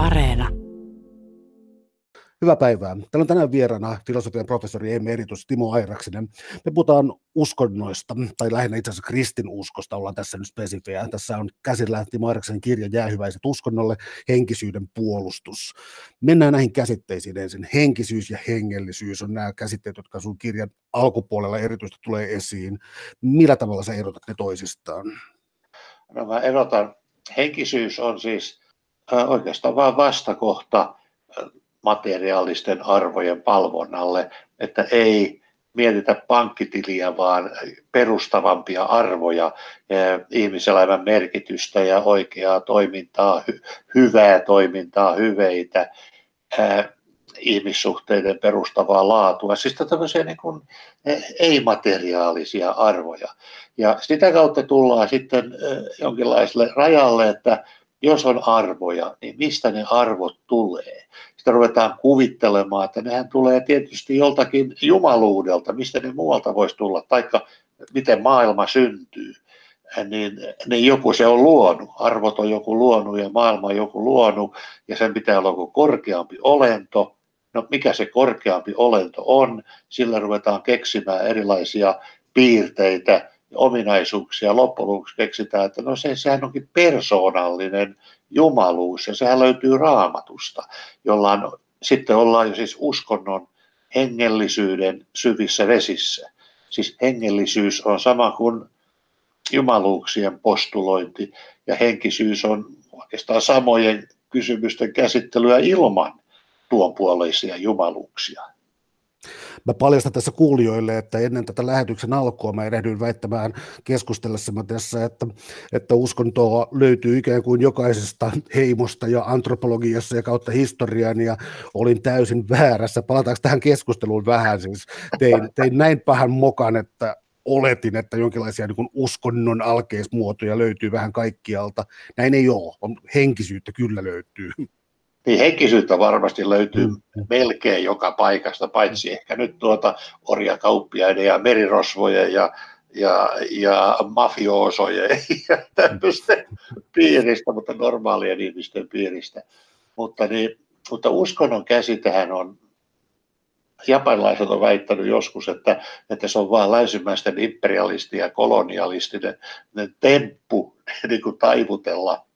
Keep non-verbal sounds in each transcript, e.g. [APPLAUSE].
Areena. Hyvää päivää. Täällä on tänään vieraana filosofian professori emeritus Timo Airaksinen. Me puhutaan uskonnoista, tai lähinnä itse asiassa kristinuskosta ollaan tässä nyt spesifejä. Tässä on käsillä Timo Airaksinen kirja Jäähyväiset uskonnolle, henkisyyden puolustus. Mennään näihin käsitteisiin ensin. Henkisyys ja hengellisyys on nämä käsitteet, jotka sun kirjan alkupuolella erityisesti tulee esiin. Millä tavalla sä erotat ne toisistaan? No mä erotan, henkisyys on siis oikeastaan vain vastakohta materiaalisten arvojen palvonnalle, että ei mietitä pankkitiliä, vaan perustavampia arvoja, ihmiselämän merkitystä ja oikeaa toimintaa, hyvää toimintaa, hyveitä, ihmissuhteiden perustavaa laatua, siis tämmöisiä niin kuin ei-materiaalisia arvoja. Ja sitä kautta tullaan sitten jonkinlaiselle rajalle, että jos on arvoja, niin mistä ne arvot tulee? Sitä ruvetaan kuvittelemaan, että nehän tulee tietysti joltakin jumaluudelta, mistä ne muualta voisi tulla, taikka miten maailma syntyy. Niin, niin joku se on luonut, arvot on joku luonut ja maailma on joku luonut ja sen pitää olla joku korkeampi olento. No mikä se korkeampi olento on, sillä ruvetaan keksimään erilaisia piirteitä, ominaisuuksia. Loppujen lopuksi keksitään, että no se, sehän onkin persoonallinen jumaluus ja sehän löytyy raamatusta, jolla on, sitten ollaan jo siis uskonnon hengellisyyden syvissä vesissä. Siis hengellisyys on sama kuin jumaluuksien postulointi ja henkisyys on oikeastaan samojen kysymysten käsittelyä ilman tuonpuoleisia jumaluuksia. Mä paljastan tässä kuulijoille, että ennen tätä lähetyksen alkua mä erehdyin väittämään keskustellessamme tässä, että, että uskontoa löytyy ikään kuin jokaisesta heimosta ja antropologiassa ja kautta historian ja olin täysin väärässä. Palataanko tähän keskusteluun vähän? Siis tein, tein näin pahan mokan, että oletin, että jonkinlaisia niin uskonnon alkeismuotoja löytyy vähän kaikkialta. Näin ei ole. On, henkisyyttä kyllä löytyy niin henkisyyttä varmasti löytyy mm. melkein joka paikasta, paitsi ehkä nyt tuota orjakauppiaiden ja merirosvojen ja, ja, ja mafioosojen [LAUGHS] ja tämmöisten piiristä, mutta normaalien ihmisten piiristä. Mutta, niin, mutta uskonnon käsitehän on, japanilaiset on väittänyt joskus, että, että se on vain länsimäisten imperialisti ja kolonialistinen temppu [LAUGHS] niin kuin taivutella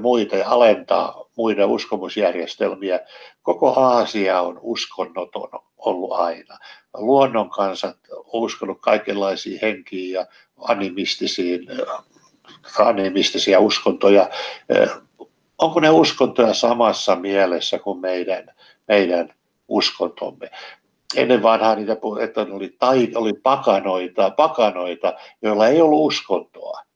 muita ja alentaa muiden uskomusjärjestelmiä. Koko Aasia on uskonnoton ollut aina. Luonnon kansat on uskonut kaikenlaisiin henkiin ja animistisiin, animistisia uskontoja. Onko ne uskontoja samassa mielessä kuin meidän, meidän uskontomme? Ennen vanhaa niitä että oli, tai, oli pakanoita, pakanoita, joilla ei ollut uskontoa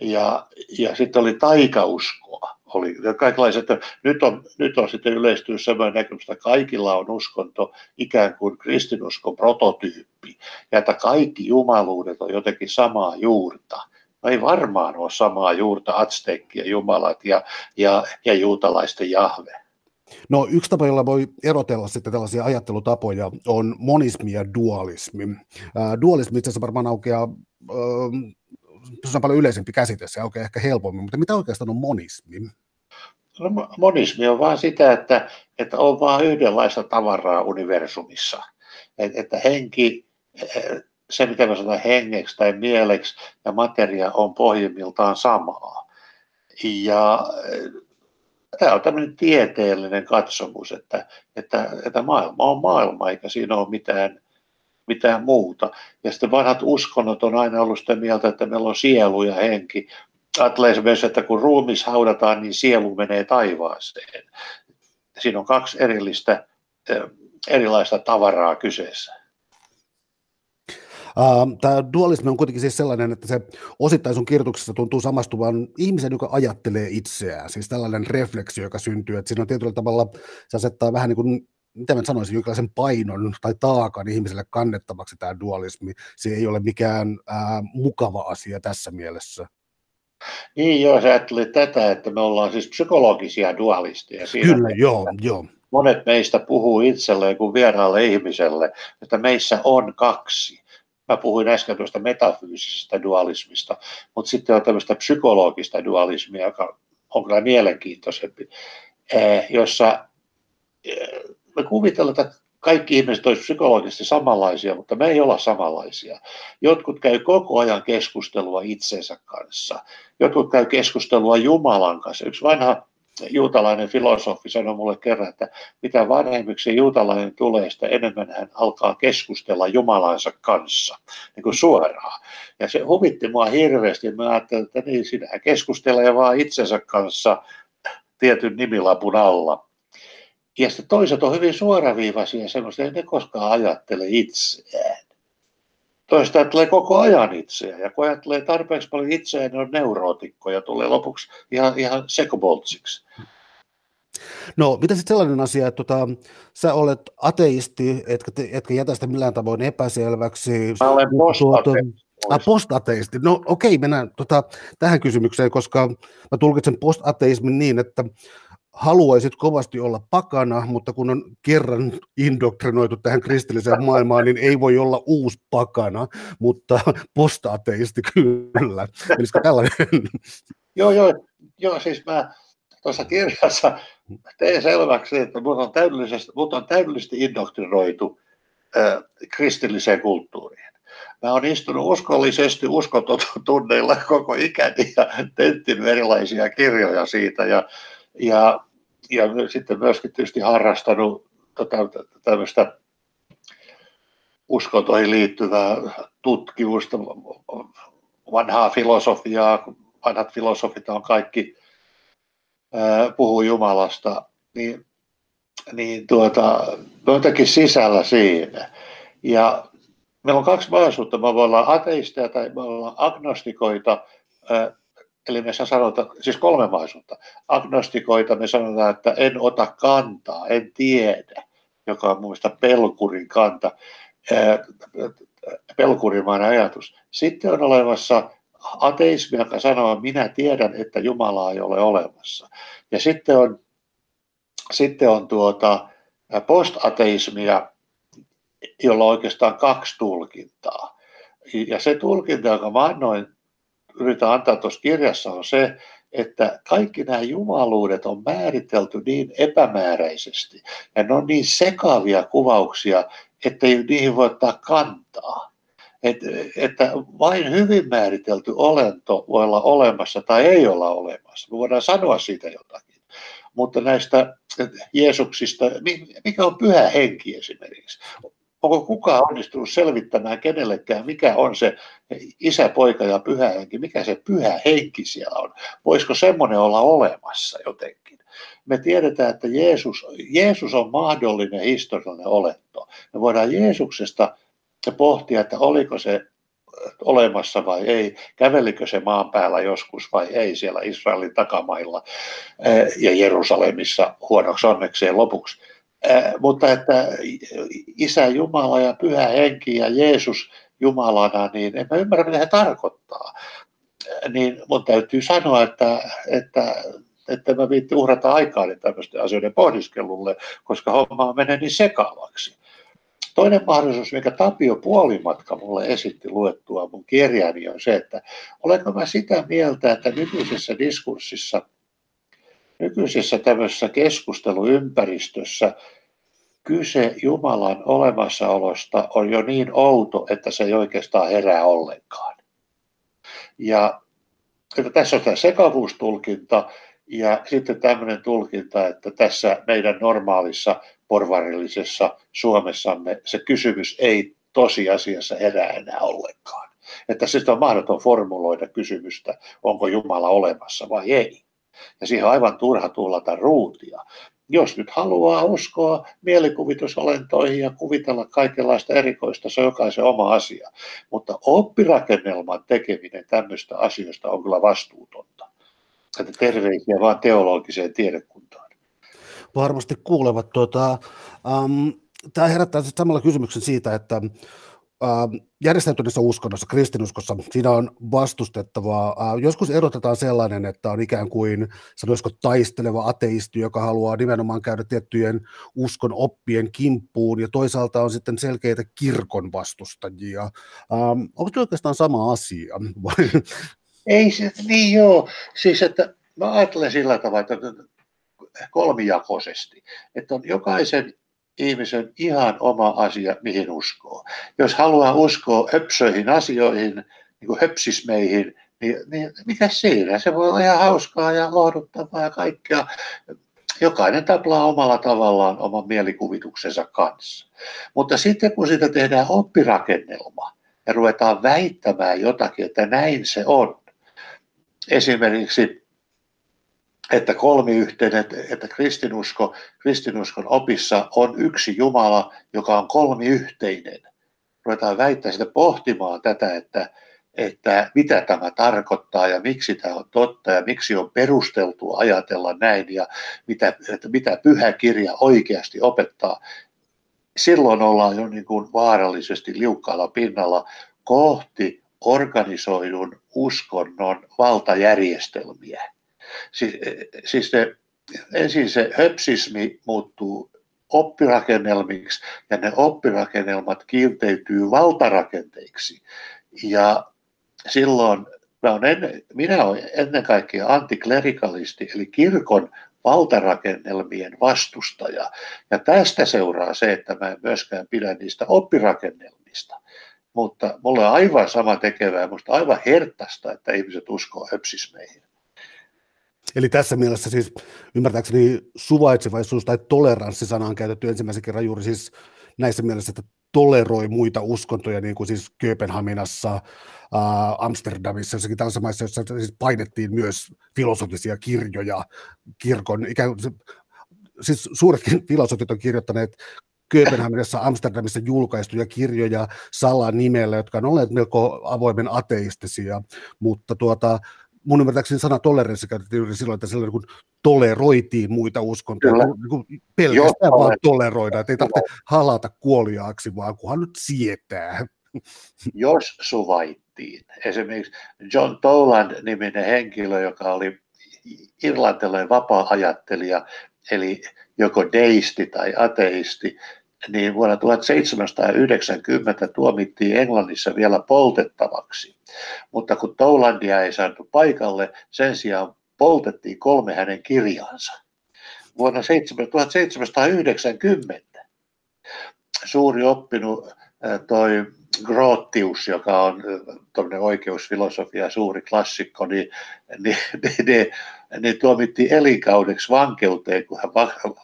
ja, ja sitten oli taikauskoa. Oli kaikenlaiset, nyt, on, nyt on sitten yleistynyt sellainen näkemys, että kaikilla on uskonto ikään kuin kristinuskon prototyyppi, ja että kaikki jumaluudet on jotenkin samaa juurta. No ei varmaan ole samaa juurta atstekkien jumalat ja, ja, ja juutalaisten jahve. No yksi tapa, jolla voi erotella sitten tällaisia ajattelutapoja, on monismi ja dualismi. Äh, dualismi itse asiassa varmaan aukeaa se on paljon yleisempi käsite, se aukeaa ehkä helpommin, mutta mitä oikeastaan on monismi? No, monismi on vain sitä, että, että on vain yhdenlaista tavaraa universumissa. Et, että henki, se mitä me sanotaan hengeksi tai mieleksi ja materia on pohjimmiltaan samaa. Ja tämä on tämmöinen tieteellinen katsomus, että, että, että maailma on maailma, eikä siinä ole mitään mitään muuta. Ja sitten vanhat uskonnot on aina ollut sitä mieltä, että meillä on sielu ja henki. Ajattelee esimerkiksi, että kun ruumis haudataan, niin sielu menee taivaaseen. Siinä on kaksi erillistä, erilaista tavaraa kyseessä. Tämä dualismi on kuitenkin siis sellainen, että se osittain sun kirjoituksessa tuntuu samastuvan ihmisen, joka ajattelee itseään. Siis tällainen refleksio, joka syntyy, että siinä on tietyllä tavalla, se asettaa vähän niin kuin mitä mä sanoisin, jonkinlaisen painon tai taakan ihmiselle kannettavaksi tämä dualismi. Se ei ole mikään ää, mukava asia tässä mielessä. Niin joo, sä ajattelit tätä, että me ollaan siis psykologisia dualisteja. Siinä, Kyllä, joo, joo. Monet meistä puhuu itselleen kuin vieraalle ihmiselle, että meissä on kaksi. Mä puhuin äsken tuosta metafyysisestä dualismista, mutta sitten on tämmöistä psykologista dualismia, joka on kyllä mielenkiintoisempi, jossa me kuvitellaan, että kaikki ihmiset olisivat psykologisesti samanlaisia, mutta me ei olla samanlaisia. Jotkut käy koko ajan keskustelua itsensä kanssa. Jotkut käy keskustelua Jumalan kanssa. Yksi vanha juutalainen filosofi sanoi mulle kerran, että mitä vanhemmiksi juutalainen tulee, sitä enemmän hän alkaa keskustella Jumalansa kanssa, niin kuin suoraan. Ja se huvitti mua hirveästi. Mä ajattelin, että niin, sinähän keskustelee vaan itsensä kanssa tietyn nimilapun alla. Ja sitten toiset on hyvin suoraviivaisia semmoista, ei ne koskaan ajattele itseään. Toista ajattelee koko ajan itseään, ja kun ajattelee tarpeeksi paljon itseään, niin on neurootikko ja tulee lopuksi ihan, ihan sekoboltsiksi. No, mitä sitten sellainen asia, että tota, sä olet ateisti, etkä, te, etkä jätä sitä millään tavoin epäselväksi. Mä olen postateisti. Ah, postateisti. No okei, mennään tota, tähän kysymykseen, koska mä tulkitsen postateismin niin, että haluaisit kovasti olla pakana, mutta kun on kerran indoktrinoitu tähän kristilliseen maailmaan, niin ei voi olla uusi pakana, mutta postaateisti kyllä. Olisiko tällainen? Joo, joo, joo, siis mä tuossa kirjassa tein selväksi, että mut on täydellisesti, mut on täydellisesti indoktrinoitu äh, kristilliseen kulttuuriin. Mä oon istunut uskollisesti uskototunneilla koko ikäni ja tenttinyt erilaisia kirjoja siitä ja, ja, ja sitten myöskin tietysti harrastanut tota, tämmöistä uskontoihin liittyvää tutkimusta, vanhaa filosofiaa, vanhat filosofit on kaikki puhuu Jumalasta, niin, niin tuota, jotenkin sisällä siinä. Ja meillä on kaksi mahdollisuutta. Me olla ateisteja tai me ollaan agnostikoita, eli me sanotaan, siis kolme mahdollisuutta. Agnostikoita me sanotaan, että en ota kantaa, en tiedä, joka on muista pelkurin kanta, pelkurimainen ajatus. Sitten on olemassa ateismi, joka sanoo, minä tiedän, että Jumalaa ei ole olemassa. Ja sitten on, sitten on tuota postateismia, jolla on oikeastaan kaksi tulkintaa. Ja se tulkinta, joka mä annoin, yritän antaa tuossa kirjassa, on se, että kaikki nämä jumaluudet on määritelty niin epämääräisesti ja ne on niin sekavia kuvauksia, että niihin voi ottaa kantaa että, että vain hyvin määritelty olento voi olla olemassa tai ei olla olemassa. Me voidaan sanoa siitä jotakin. Mutta näistä Jeesuksista, mikä on pyhä henki esimerkiksi? Onko kukaan onnistunut selvittämään kenellekään, mikä on se isä, poika ja pyhä henki, mikä se pyhä henki siellä on? Voisiko semmoinen olla olemassa jotenkin? Me tiedetään, että Jeesus, Jeesus on mahdollinen historiallinen olento. Me voidaan Jeesuksesta pohtia, että oliko se olemassa vai ei, kävelikö se maan päällä joskus vai ei siellä Israelin takamailla ja Jerusalemissa huonoksi onnekseen lopuksi. Mutta että Isä Jumala ja Pyhä Henki ja Jeesus Jumalana, niin en mä ymmärrä, mitä he tarkoittaa. Niin mun täytyy sanoa, että, että että mä viitti uhrata aikaa tämmöisten asioiden pohdiskelulle, koska homma menee niin sekavaksi. Toinen mahdollisuus, mikä Tapio Puolimatka mulle esitti luettua mun kirjani, on se, että olenko mä sitä mieltä, että nykyisessä diskurssissa, nykyisessä tämmöisessä keskusteluympäristössä kyse Jumalan olemassaolosta on jo niin outo, että se ei oikeastaan herää ollenkaan. Ja että tässä on tämä sekavuustulkinta ja sitten tämmöinen tulkinta, että tässä meidän normaalissa porvarillisessa Suomessamme se kysymys ei tosiasiassa herää enää ollenkaan. Että sitten on mahdoton formuloida kysymystä, onko Jumala olemassa vai ei. Ja siihen on aivan turha tullata ruutia. Jos nyt haluaa uskoa mielikuvitusolentoihin ja kuvitella kaikenlaista erikoista, se on jokaisen oma asia. Mutta oppirakennelman tekeminen tämmöistä asioista on kyllä vastuutonta. Että terveisiä vaan teologiseen tiedekuntaan varmasti kuulevat. Tuota, um, tämä herättää samalla kysymyksen siitä, että järjestäytyneessä uskonnossa, kristinuskossa, siinä on vastustettavaa. Uh, joskus erotetaan sellainen, että on ikään kuin, sanoisiko, taisteleva ateisti, joka haluaa nimenomaan käydä tiettyjen uskon oppien kimppuun, ja toisaalta on sitten selkeitä kirkon vastustajia. Um, onko se oikeastaan sama asia? Ei se, niin joo. Siis, että mä ajattelen sillä tavalla, että kolmijakoisesti, että on jokaisen ihmisen ihan oma asia, mihin uskoo. Jos haluaa uskoa höpsöihin asioihin, niin kuin höpsismeihin, niin, niin mikä siinä? Se voi olla ihan hauskaa ja lohduttavaa ja kaikkea. Jokainen taplaa omalla tavallaan oman mielikuvituksensa kanssa. Mutta sitten kun siitä tehdään oppirakennelma ja ruvetaan väittämään jotakin, että näin se on. Esimerkiksi että kolmiyhteinen, että kristinusko, kristinuskon opissa on yksi Jumala, joka on kolmiyhteinen. Ruvetaan väittää sitä pohtimaan tätä, että, että mitä tämä tarkoittaa ja miksi tämä on totta ja miksi on perusteltua ajatella näin ja mitä, että mitä pyhä kirja oikeasti opettaa. Silloin ollaan jo niin kuin vaarallisesti liukkaalla pinnalla kohti organisoidun uskonnon valtajärjestelmiä Siis, siis se, ensin se höpsismi muuttuu oppirakennelmiksi ja ne oppirakennelmat kiinteytyy valtarakenteiksi. Ja silloin mä olen ennen, minä olen ennen kaikkea antiklerikalisti, eli kirkon valtarakennelmien vastustaja. Ja tästä seuraa se, että mä en myöskään pidä niistä oppirakennelmista. Mutta mulle on aivan sama tekevää, musta aivan hertasta, että ihmiset uskoo höpsismeihin. Eli tässä mielessä siis ymmärtääkseni suvaitsevaisuus tai toleranssi-sana on käytetty ensimmäisen kerran juuri siis näissä mielessä, että toleroi muita uskontoja, niin kuin siis Kööpenhaminassa, äh, Amsterdamissa, jossakin tällaisissa maissa, joissa siis painettiin myös filosofisia kirjoja kirkon, ikään kuin siis suuretkin [LAUGHS] filosofit on kirjoittaneet Kööpenhaminassa, Amsterdamissa julkaistuja kirjoja Salan nimellä, jotka on olleet melko avoimen ateistisia, mutta tuota, mun ymmärtääkseni sana toleranssi käytettiin juuri silloin, että silloin kun toleroitiin muita uskontoja, Kyllä. niin kuin pelkästään Joo, vaan toleroida, että ei tarvitse halata kuoliaaksi, vaan kunhan nyt sietää. [LAUGHS] Jos suvaittiin, esimerkiksi John Toland-niminen henkilö, joka oli irlantilainen vapaa-ajattelija, eli joko deisti tai ateisti, niin vuonna 1790 tuomittiin Englannissa vielä poltettavaksi. Mutta kun Toulandia ei saatu paikalle, sen sijaan poltettiin kolme hänen kirjaansa. Vuonna 1790 suuri oppinut toi Grotius, joka on oikeusfilosofia suuri klassikko, niin, niin, niin, niin, niin tuomittiin elinkaudeksi vankeuteen, kun hän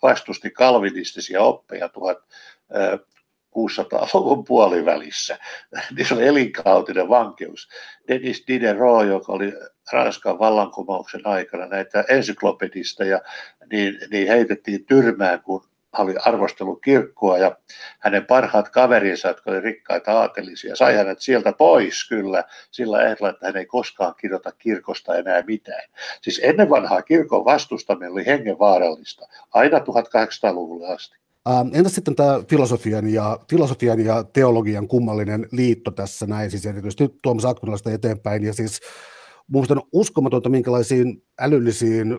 vastusti kalvinistisia oppeja 1600-luvun puolivälissä. [LAUGHS] Niin se oli elinkautinen vankeus. Denis Diderot, joka oli Ranskan vallankumouksen aikana näitä ensyklopedisteja, niin, niin heitettiin tyrmään, kun oli arvostellut kirkkoa ja hänen parhaat kaverinsa, jotka olivat rikkaita aatelisia, sai hänet sieltä pois kyllä sillä ehdolla, että hän ei koskaan kirjoita kirkosta enää mitään. Siis ennen vanhaa kirkon vastustaminen oli hengenvaarallista, aina 1800-luvulle asti. Ähm, entä sitten tämä filosofian ja, filosofian ja teologian kummallinen liitto tässä näin, siis erityisesti Tuomas Akvinalasta eteenpäin, ja siis on uskomatonta, minkälaisiin älyllisiin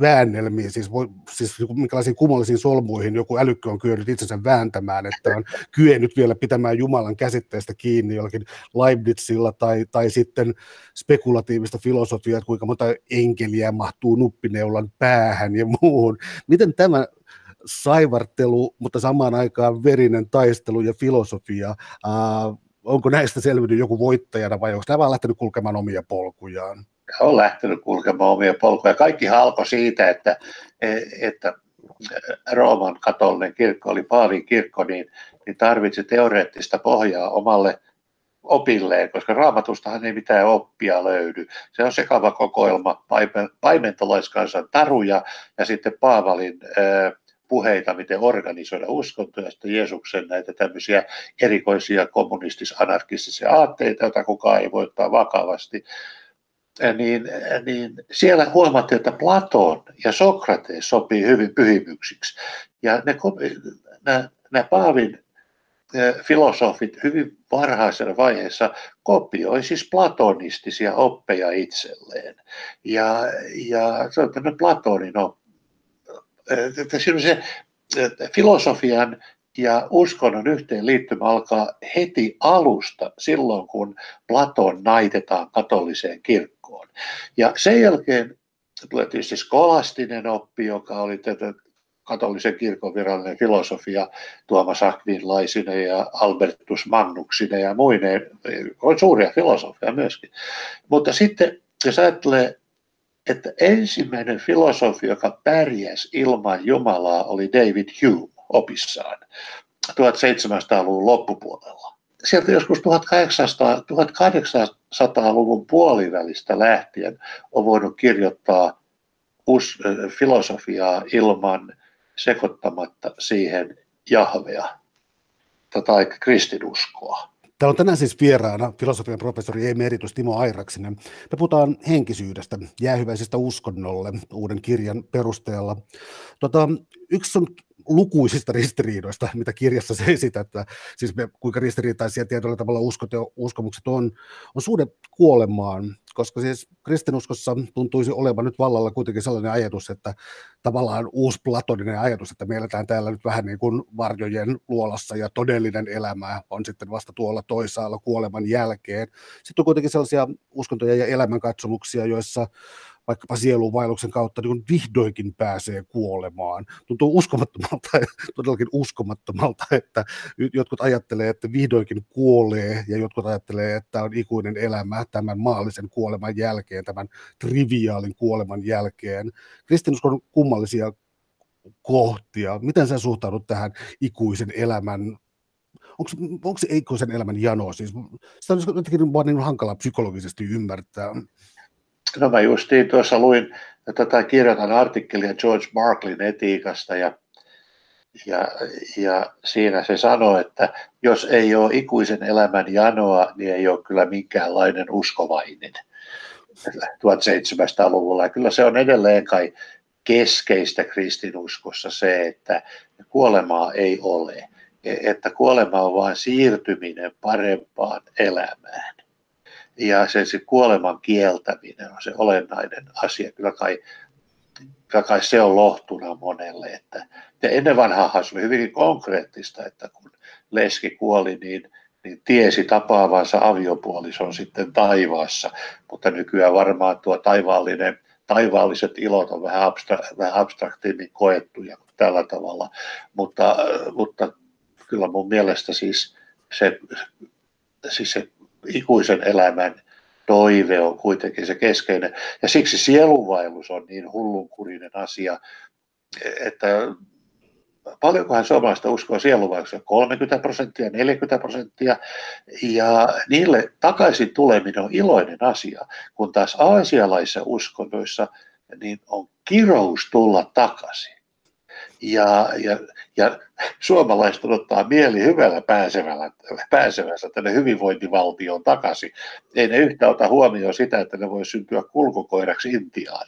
väännelmiin, siis, voi, siis minkälaisiin kummallisiin solmuihin joku älykkö on kyennyt itsensä vääntämään, että on [LAUGHS] kyennyt vielä pitämään Jumalan käsitteestä kiinni jollakin Leibnizilla tai, tai sitten spekulatiivista filosofiaa, että kuinka monta enkeliä mahtuu nuppineulan päähän ja muuhun. Miten tämä saivartelu, mutta samaan aikaan verinen taistelu ja filosofia ää, onko näistä selvinnyt joku voittajana vai onko tämä vaan lähtenyt kulkemaan omia polkujaan? On lähtenyt kulkemaan omia polkuja. Kaikki alkoi siitä, että, että Rooman katolinen kirkko oli Paavin kirkko, niin, niin tarvitsi teoreettista pohjaa omalle opilleen, koska raamatustahan ei mitään oppia löydy. Se on sekava kokoelma paimentolaiskansan taruja ja sitten Paavalin puheita, miten organisoida uskontoja, sitten Jeesuksen näitä tämmöisiä erikoisia kommunistis-anarkistisia aatteita, joita kukaan ei voi ottaa vakavasti, niin, niin siellä huomattiin, että Platon ja Sokrates sopii hyvin pyhimyksiksi. Ja ne, nämä, nämä Paavin filosofit hyvin varhaisessa vaiheessa kopioi siis platonistisia oppeja itselleen. Ja, ja se on tämmöinen Platonin oppi filosofian ja uskonnon yhteenliittymä alkaa heti alusta silloin, kun Platon naitetaan katoliseen kirkkoon. Ja sen jälkeen tulee tietysti skolastinen oppi, joka oli tätä katolisen kirkon virallinen filosofia Tuomas Akvinlaisine ja Albertus Mannuksine ja muineen. On suuria filosofia myöskin. Mutta sitten jos ajattelee, että ensimmäinen filosofi, joka pärjäsi ilman Jumalaa, oli David Hume opissaan 1700-luvun loppupuolella. Sieltä joskus 1800, 1800-luvun puolivälistä lähtien on voinut kirjoittaa us, filosofiaa ilman sekoittamatta siihen Jahvea tai kristinuskoa. Täällä on tänään siis vieraana filosofian professori emeritus Timo Airaksinen. Me puhutaan henkisyydestä, jäähyväisestä uskonnolle uuden kirjan perusteella. Tota, yksi on lukuisista ristiriidoista, mitä kirjassa se esitä, että siis me, kuinka ristiriitaisia tietyllä tavalla uskot ja uskomukset on, on suhde kuolemaan, koska siis kristinuskossa tuntuisi olevan nyt vallalla kuitenkin sellainen ajatus, että tavallaan uusi platoninen ajatus, että me eletään täällä nyt vähän niin kuin varjojen luolassa ja todellinen elämä on sitten vasta tuolla toisaalla kuoleman jälkeen. Sitten on kuitenkin sellaisia uskontoja ja elämänkatsomuksia, joissa vaikkapa sieluvailuksen kautta niin vihdoinkin pääsee kuolemaan. Tuntuu uskomattomalta, [LAUGHS] todellakin uskomattomalta, että jotkut ajattelee, että vihdoinkin kuolee ja jotkut ajattelee, että on ikuinen elämä tämän maallisen kuoleman jälkeen, tämän triviaalin kuoleman jälkeen. Kristinuskon kummallisia kohtia. Miten sä suhtaudut tähän ikuisen elämän onko, onko se ikuisen elämän jano? Siis, sitä on jotenkin vaan niin hankala psykologisesti ymmärtää. No mä justiin tuossa luin tätä kirjoitan artikkelia George Marklin etiikasta ja, ja, ja siinä se sanoi, että jos ei ole ikuisen elämän janoa, niin ei ole kyllä minkäänlainen uskovainen 1700-luvulla. Ja kyllä se on edelleen kai keskeistä kristinuskossa se, että kuolemaa ei ole, että kuolema on vain siirtyminen parempaan elämään ja se, se kuoleman kieltäminen on se olennainen asia. Kyllä kai, kyllä kai se on lohtuna monelle. Että, ja ennen vanhaa se oli hyvin konkreettista, että kun leski kuoli, niin, niin tiesi tapaavansa aviopuolison sitten taivaassa, mutta nykyään varmaan tuo taivaallinen, taivaalliset ilot on vähän, abstra, vähän abstraktiimmin koettuja tällä tavalla, mutta, mutta kyllä mun mielestä siis se, siis se ikuisen elämän toive on kuitenkin se keskeinen. Ja siksi sielunvaellus on niin hullunkurinen asia, että paljonkohan suomalaista uskoo sielunvaellukseen? 30 prosenttia, 40 prosenttia. Ja niille takaisin tuleminen on iloinen asia, kun taas aasialaisissa uskonnoissa niin on kirous tulla takaisin. Ja, ja, ja suomalaiset odottaa mieli hyvällä pääsevällä, pääsevänsä tänne hyvinvointivaltioon takaisin. Ei ne yhtä ota huomioon sitä, että ne voi syntyä kulkukoiraksi Intiaan.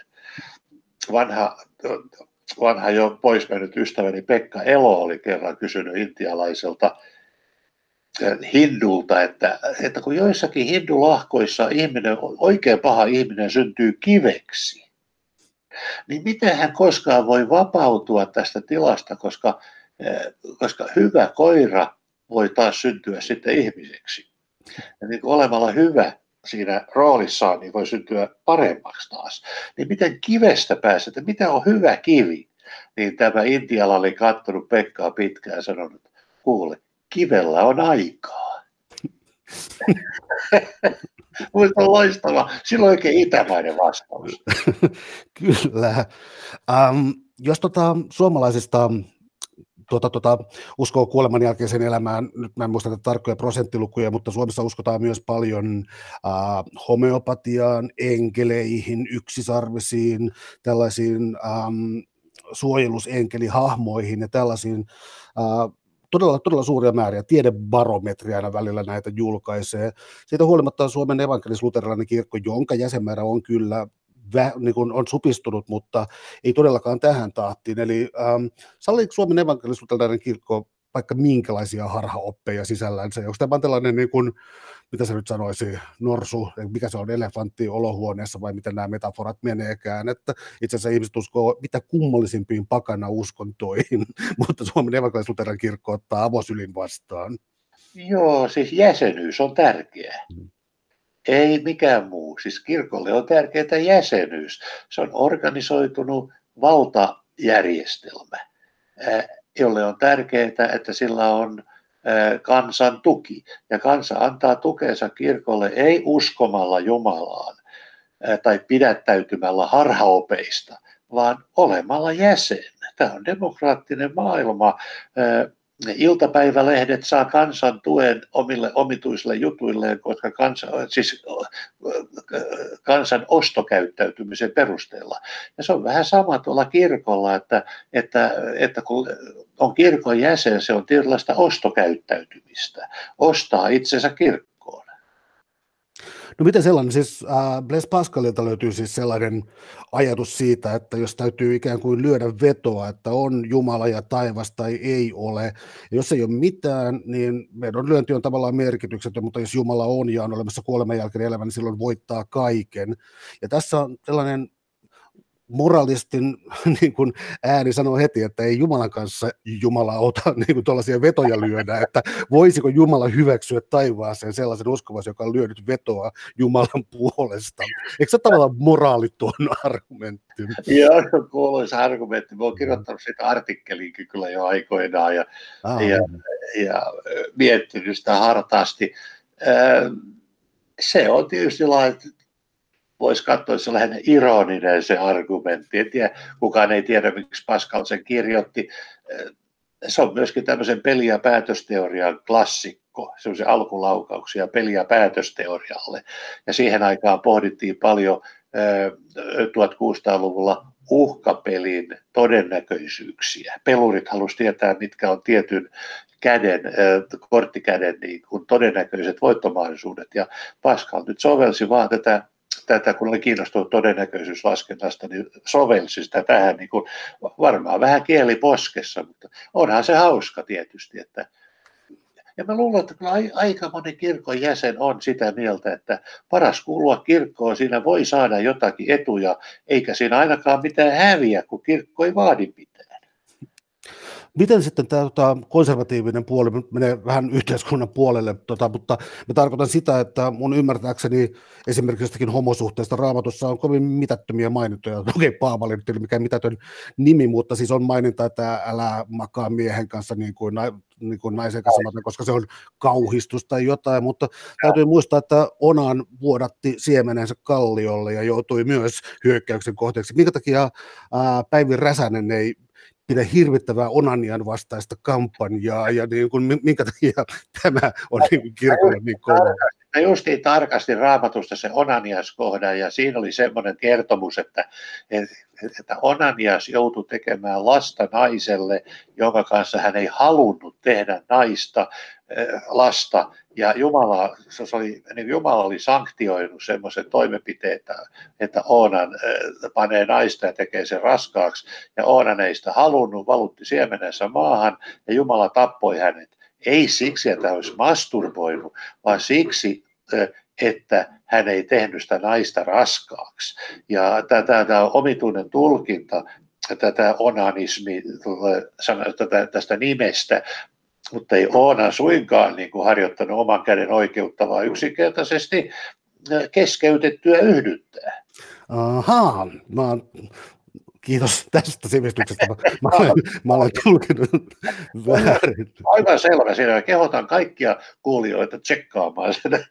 Vanha, vanha jo pois mennyt ystäväni Pekka Elo oli kerran kysynyt intialaiselta eh, hindulta, että, että kun joissakin hindulahkoissa ihminen, oikein paha ihminen syntyy kiveksi, niin miten hän koskaan voi vapautua tästä tilasta, koska, eh, koska hyvä koira voi taas syntyä sitten ihmiseksi. Ja niin olemalla hyvä siinä roolissaan, niin voi syntyä paremmaksi taas. Niin miten kivestä pääset, että mitä on hyvä kivi? Niin tämä Intiala oli katsonut Pekkaa pitkään ja sanonut, kuule, kivellä on aikaa. [LAUGHS] Muista loistava. Silloin oikein itämainen vastaus. [LAUGHS] Kyllä. Um, jos tota, suomalaisista tuota, tuota, uskoo kuoleman jälkeiseen elämään, nyt mä en muista tarkkoja prosenttilukuja, mutta Suomessa uskotaan myös paljon uh, homeopatiaan, enkeleihin, yksisarvisiin, tällaisiin um, suojelusenkelihahmoihin ja tällaisiin uh, todella, todella suuria määriä. Tiedebarometri aina välillä näitä julkaisee. Siitä huolimatta Suomen evankelis-luterilainen kirkko, jonka jäsenmäärä on kyllä vä, niin kuin on supistunut, mutta ei todellakaan tähän tahtiin. Eli ähm, salliiko Suomen evankelis-luterilainen kirkko vaikka minkälaisia harhaoppeja sisällänsä? Onko tämä tällainen, niin kuin, mitä se nyt sanoisi, norsu, mikä se on, elefantti olohuoneessa vai miten nämä metaforat meneekään, että itse asiassa ihmiset uskoo mitä kummallisimpiin pakana uskontoihin, [LAUGHS] mutta Suomen evankelis kirkko ottaa avosylin vastaan. Joo, siis jäsenyys on tärkeää. Hmm. ei mikään muu. Siis kirkolle on tärkeää jäsenyys. Se on organisoitunut valtajärjestelmä, jolle on tärkeää, että sillä on kansan tuki. Ja kansa antaa tukensa kirkolle ei uskomalla Jumalaan tai pidättäytymällä harhaopeista, vaan olemalla jäsen. Tämä on demokraattinen maailma iltapäivälehdet saa kansan tuen omille omituisille jutuilleen, koska kansa, siis kansan ostokäyttäytymisen perusteella. Ja se on vähän sama tuolla kirkolla, että, että, että kun on kirkon jäsen, se on tietynlaista ostokäyttäytymistä. Ostaa itsensä kirkko No miten sellainen, siis äh, Blaise Pascalilta löytyy siis sellainen ajatus siitä, että jos täytyy ikään kuin lyödä vetoa, että on Jumala ja taivas tai ei ole, ja jos ei ole mitään, niin meidän lyönti on tavallaan merkityksetön, mutta jos Jumala on ja on olemassa kuoleman jälkeen elämä, niin silloin voittaa kaiken. Ja tässä on sellainen moralistin [LAUGHS] niin kuin ääni sanoo heti, että ei Jumalan kanssa Jumala ota [LAUGHS] niin kuin tuollaisia vetoja lyödä, että voisiko Jumala hyväksyä taivaaseen sellaisen uskovaisen, joka on lyönyt vetoa Jumalan puolesta. Eikö se tavallaan moraaliton argumentti? Joo, kuuluisa argumentti. Mä oon kirjoittanut siitä artikkeliinkin kyllä jo aikoinaan ja, ah, ja, ja miettinyt sitä hartaasti. Se on tietysti voisi katsoa, että se on lähinnä ironinen se argumentti. En tiedä, kukaan ei tiedä, miksi Pascal sen kirjoitti. Se on myöskin tämmöisen peli- ja päätösteorian klassikko, semmoisen alkulaukauksia peli- ja päätösteorialle. Ja siihen aikaan pohdittiin paljon 1600-luvulla uhkapelin todennäköisyyksiä. Pelurit halusivat tietää, mitkä on tietyn käden, korttikäden niin kuin todennäköiset voittomahdollisuudet. Ja Pascal nyt sovelsi vaan tätä tätä, kun oli kiinnostunut todennäköisyyslaskennasta, niin sovelsi sitä tähän niin kuin, varmaan vähän kieli poskessa, mutta onhan se hauska tietysti, että ja mä luulen, että aika moni kirkon jäsen on sitä mieltä, että paras kuulua kirkkoon, siinä voi saada jotakin etuja, eikä siinä ainakaan mitään häviä, kun kirkko ei vaadi mitään. Miten sitten tämä tota, konservatiivinen puoli menee vähän yhteiskunnan puolelle, tota, mutta mä tarkoitan sitä, että mun ymmärtääkseni esimerkiksi jostakin homosuhteesta raamatussa on kovin mitättömiä mainintoja. [LAUGHS] Okei, okay, Paavali nyt ei mikään mitätön nimi, mutta siis on maininta, että älä makaa miehen kanssa niin kuin, niin kuin naisen kanssa, koska se on kauhistus tai jotain, mutta täytyy muistaa, että Onan vuodatti siemenensä kalliolle ja joutui myös hyökkäyksen kohteeksi. Minkä takia ää, Päivi Räsänen ei pidä hirvittävää Onanian vastaista kampanjaa, ja niin kuin, minkä takia [LAUGHS] tämä on niin kirkolle niin kova. Mä justiin tarkasti raamatusta se Onanias-kohdan, ja siinä oli semmoinen kertomus, että, että Onanias joutui tekemään lasta naiselle, jonka kanssa hän ei halunnut tehdä naista, lasta, ja Jumala, se oli, niin Jumala oli sanktioinut semmoisen toimenpiteen, että Oonan panee naista ja tekee sen raskaaksi, ja Oonan ei sitä halunnut, valutti siemenensä maahan, ja Jumala tappoi hänet. Ei siksi, että hän olisi masturboinut, vaan siksi, että hän ei tehnyt sitä naista raskaaksi. Ja tämä omituinen tulkinta, tätä onanismi, tätä, tästä nimestä, mutta ei Oona suinkaan niin kuin harjoittanut oman käden oikeutta, vaan yksinkertaisesti keskeytettyä yhdyttää. Ahaa, mä oon Kiitos tästä sivistyksestä. Mä, mä, olen, mä olen tulkinut väärin. Aivan selvä. Siinä kehotan kaikkia kuulijoita tsekkaamaan sen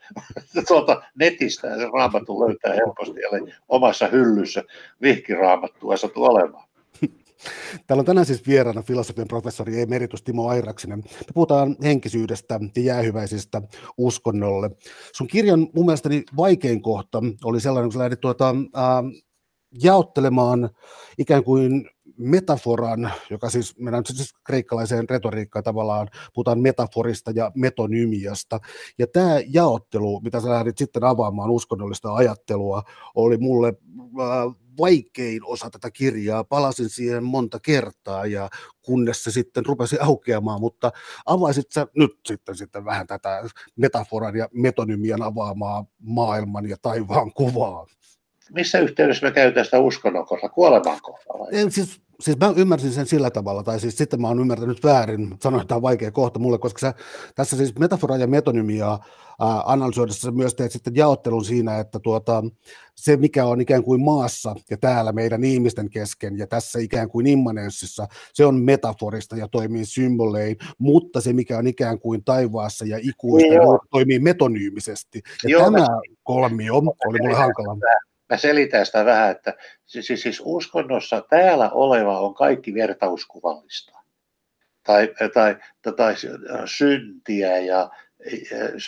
tuolta netistä. Ja se raamattu löytää helposti. Eli omassa hyllyssä vihkiraamattua satu olemaan. Täällä on tänään siis vieraana filosofian professori emeritus Timo Airaksinen. Me puhutaan henkisyydestä ja jäähyväisistä uskonnolle. Sun kirjan mun mielestäni vaikein kohta oli sellainen, kun sä lähdit tuota, äh, jaottelemaan ikään kuin metaforan, joka siis mennään siis kreikkalaiseen retoriikkaan tavallaan, puhutaan metaforista ja metonymiasta. Ja tämä jaottelu, mitä sä lähdit sitten avaamaan uskonnollista ajattelua, oli mulle äh, vaikein osa tätä kirjaa. Palasin siihen monta kertaa ja kunnes se sitten rupesi aukeamaan, mutta avaisit sä nyt sitten, sitten vähän tätä metaforan ja metonymian avaamaa maailman ja taivaan kuvaa? Missä yhteydessä me käytetään sitä uskonnon kohdalla, kuoleman kohdalla? Siis siis mä ymmärsin sen sillä tavalla, tai siis sitten mä oon ymmärtänyt väärin, sanoin, että tämä on vaikea kohta mulle, koska sä tässä siis metafora ja metonymiaa analysoidessa myös teet sitten jaottelun siinä, että tuota, se mikä on ikään kuin maassa ja täällä meidän ihmisten kesken ja tässä ikään kuin immanenssissa, se on metaforista ja toimii symbolein, mutta se mikä on ikään kuin taivaassa ja ikuista niin toimii metonyymisesti. Ja Joo, tämä kolmio oli mulle hankala mä selitän sitä vähän, että siis, siis uskonnossa täällä oleva on kaikki vertauskuvallista. Tai, tai, tai syntiä ja,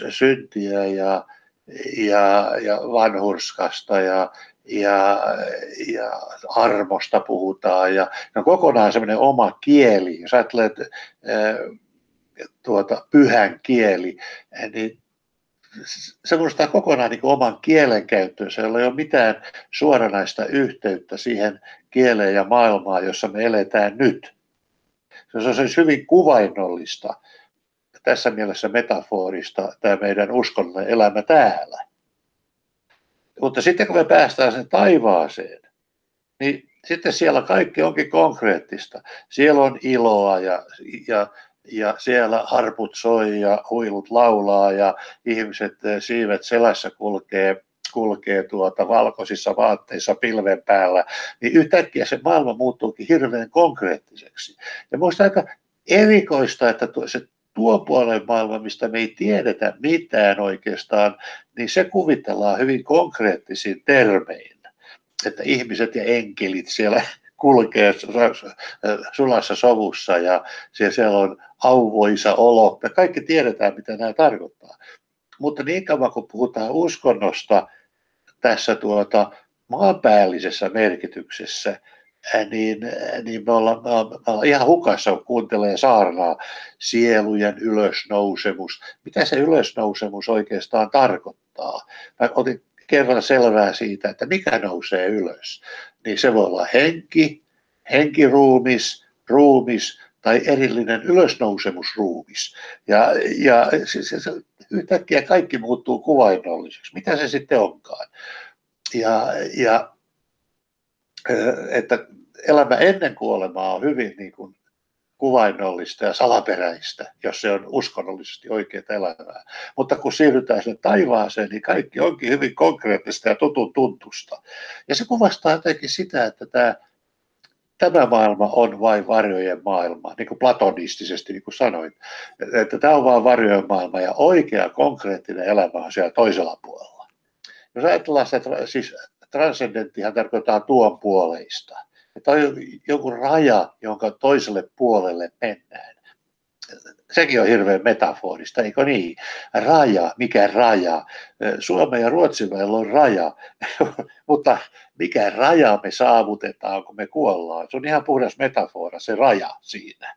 syntiä ja, ja, ja vanhurskasta ja, ja, ja armosta puhutaan. Ja, no kokonaan semmoinen oma kieli. Jos ajattelet tuota, pyhän kieli, niin se muistaa kokonaan niin oman kielenkäyttöönsä, jolla ei ole mitään suoranaista yhteyttä siihen kieleen ja maailmaan, jossa me eletään nyt. Se on siis hyvin kuvainnollista, tässä mielessä metaforista, tämä meidän uskonnollinen elämä täällä. Mutta sitten kun me päästään sen taivaaseen, niin sitten siellä kaikki onkin konkreettista. Siellä on iloa ja, ja ja siellä harput soi ja huilut laulaa ja ihmiset eh, siivet selässä kulkee kulkee tuota valkoisissa vaatteissa pilven päällä, niin yhtäkkiä se maailma muuttuukin hirveän konkreettiseksi. Ja minusta aika erikoista, että se tuo puolen maailma, mistä me ei tiedetä mitään oikeastaan, niin se kuvitellaan hyvin konkreettisin termein. Että ihmiset ja enkelit siellä kulkee sulassa sovussa ja siellä on auvoisa olo. Me kaikki tiedetään, mitä nämä tarkoittaa. Mutta niin kauan kun puhutaan uskonnosta tässä tuota maanpäällisessä merkityksessä, niin, niin me, ollaan, me, ollaan, me ollaan ihan hukassa, kun kuuntelee saarnaa, sielujen ylösnousemus. Mitä se ylösnousemus oikeastaan tarkoittaa? Mä otin kerran selvää siitä, että mikä nousee ylös. Niin se voi olla henki, henkiruumis, ruumis tai erillinen ylösnousemusruumis. Ja, ja se, se, se, yhtäkkiä kaikki muuttuu kuvainnolliseksi. Mitä se sitten onkaan? Ja, ja että elämä ennen kuolemaa on hyvin niin kuin kuvainnollista ja salaperäistä, jos se on uskonnollisesti oikeaa elämää. Mutta kun siirrytään sinne taivaaseen, niin kaikki onkin hyvin konkreettista ja tutun tuntusta. Ja se kuvastaa jotenkin sitä, että tämä, tämä maailma on vain varjojen maailma, niin kuin platonistisesti, niin kuin sanoit. Että tämä on vain varjojen maailma ja oikea konkreettinen elämä on siellä toisella puolella. Jos ajatellaan sitä, siis transcendenttihan tarkoittaa tuon puoleista – että on joku raja, jonka toiselle puolelle mennään. Sekin on hirveän metaforista, eikö niin? Raja, mikä raja? Suomen ja Ruotsin välillä on raja, [LAUGHS] mutta mikä raja me saavutetaan, kun me kuollaan? Se on ihan puhdas metafora, se raja siinä.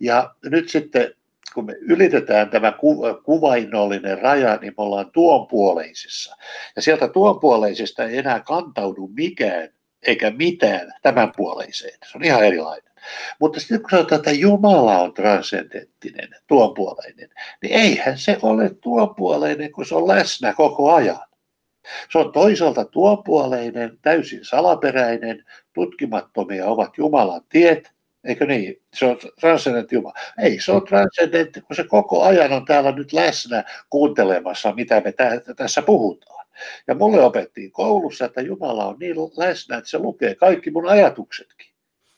Ja nyt sitten kun me ylitetään tämä kuvainnollinen raja, niin me ollaan tuonpuoleisissa. Ja sieltä tuonpuoleisista ei enää kantaudu mikään eikä mitään tämän puoleiseen. Se on ihan erilainen. Mutta sitten kun sanotaan, että Jumala on transcendenttinen, tuonpuoleinen, niin eihän se ole tuonpuoleinen, kun se on läsnä koko ajan. Se on toisaalta tuonpuoleinen, täysin salaperäinen, tutkimattomia ovat Jumalan tiet, eikö niin? Se on transcendentti Jumala. Ei, se on transcendentti, kun se koko ajan on täällä nyt läsnä kuuntelemassa, mitä me tässä puhutaan. Ja mulle opettiin koulussa, että Jumala on niin läsnä, että se lukee kaikki mun ajatuksetkin.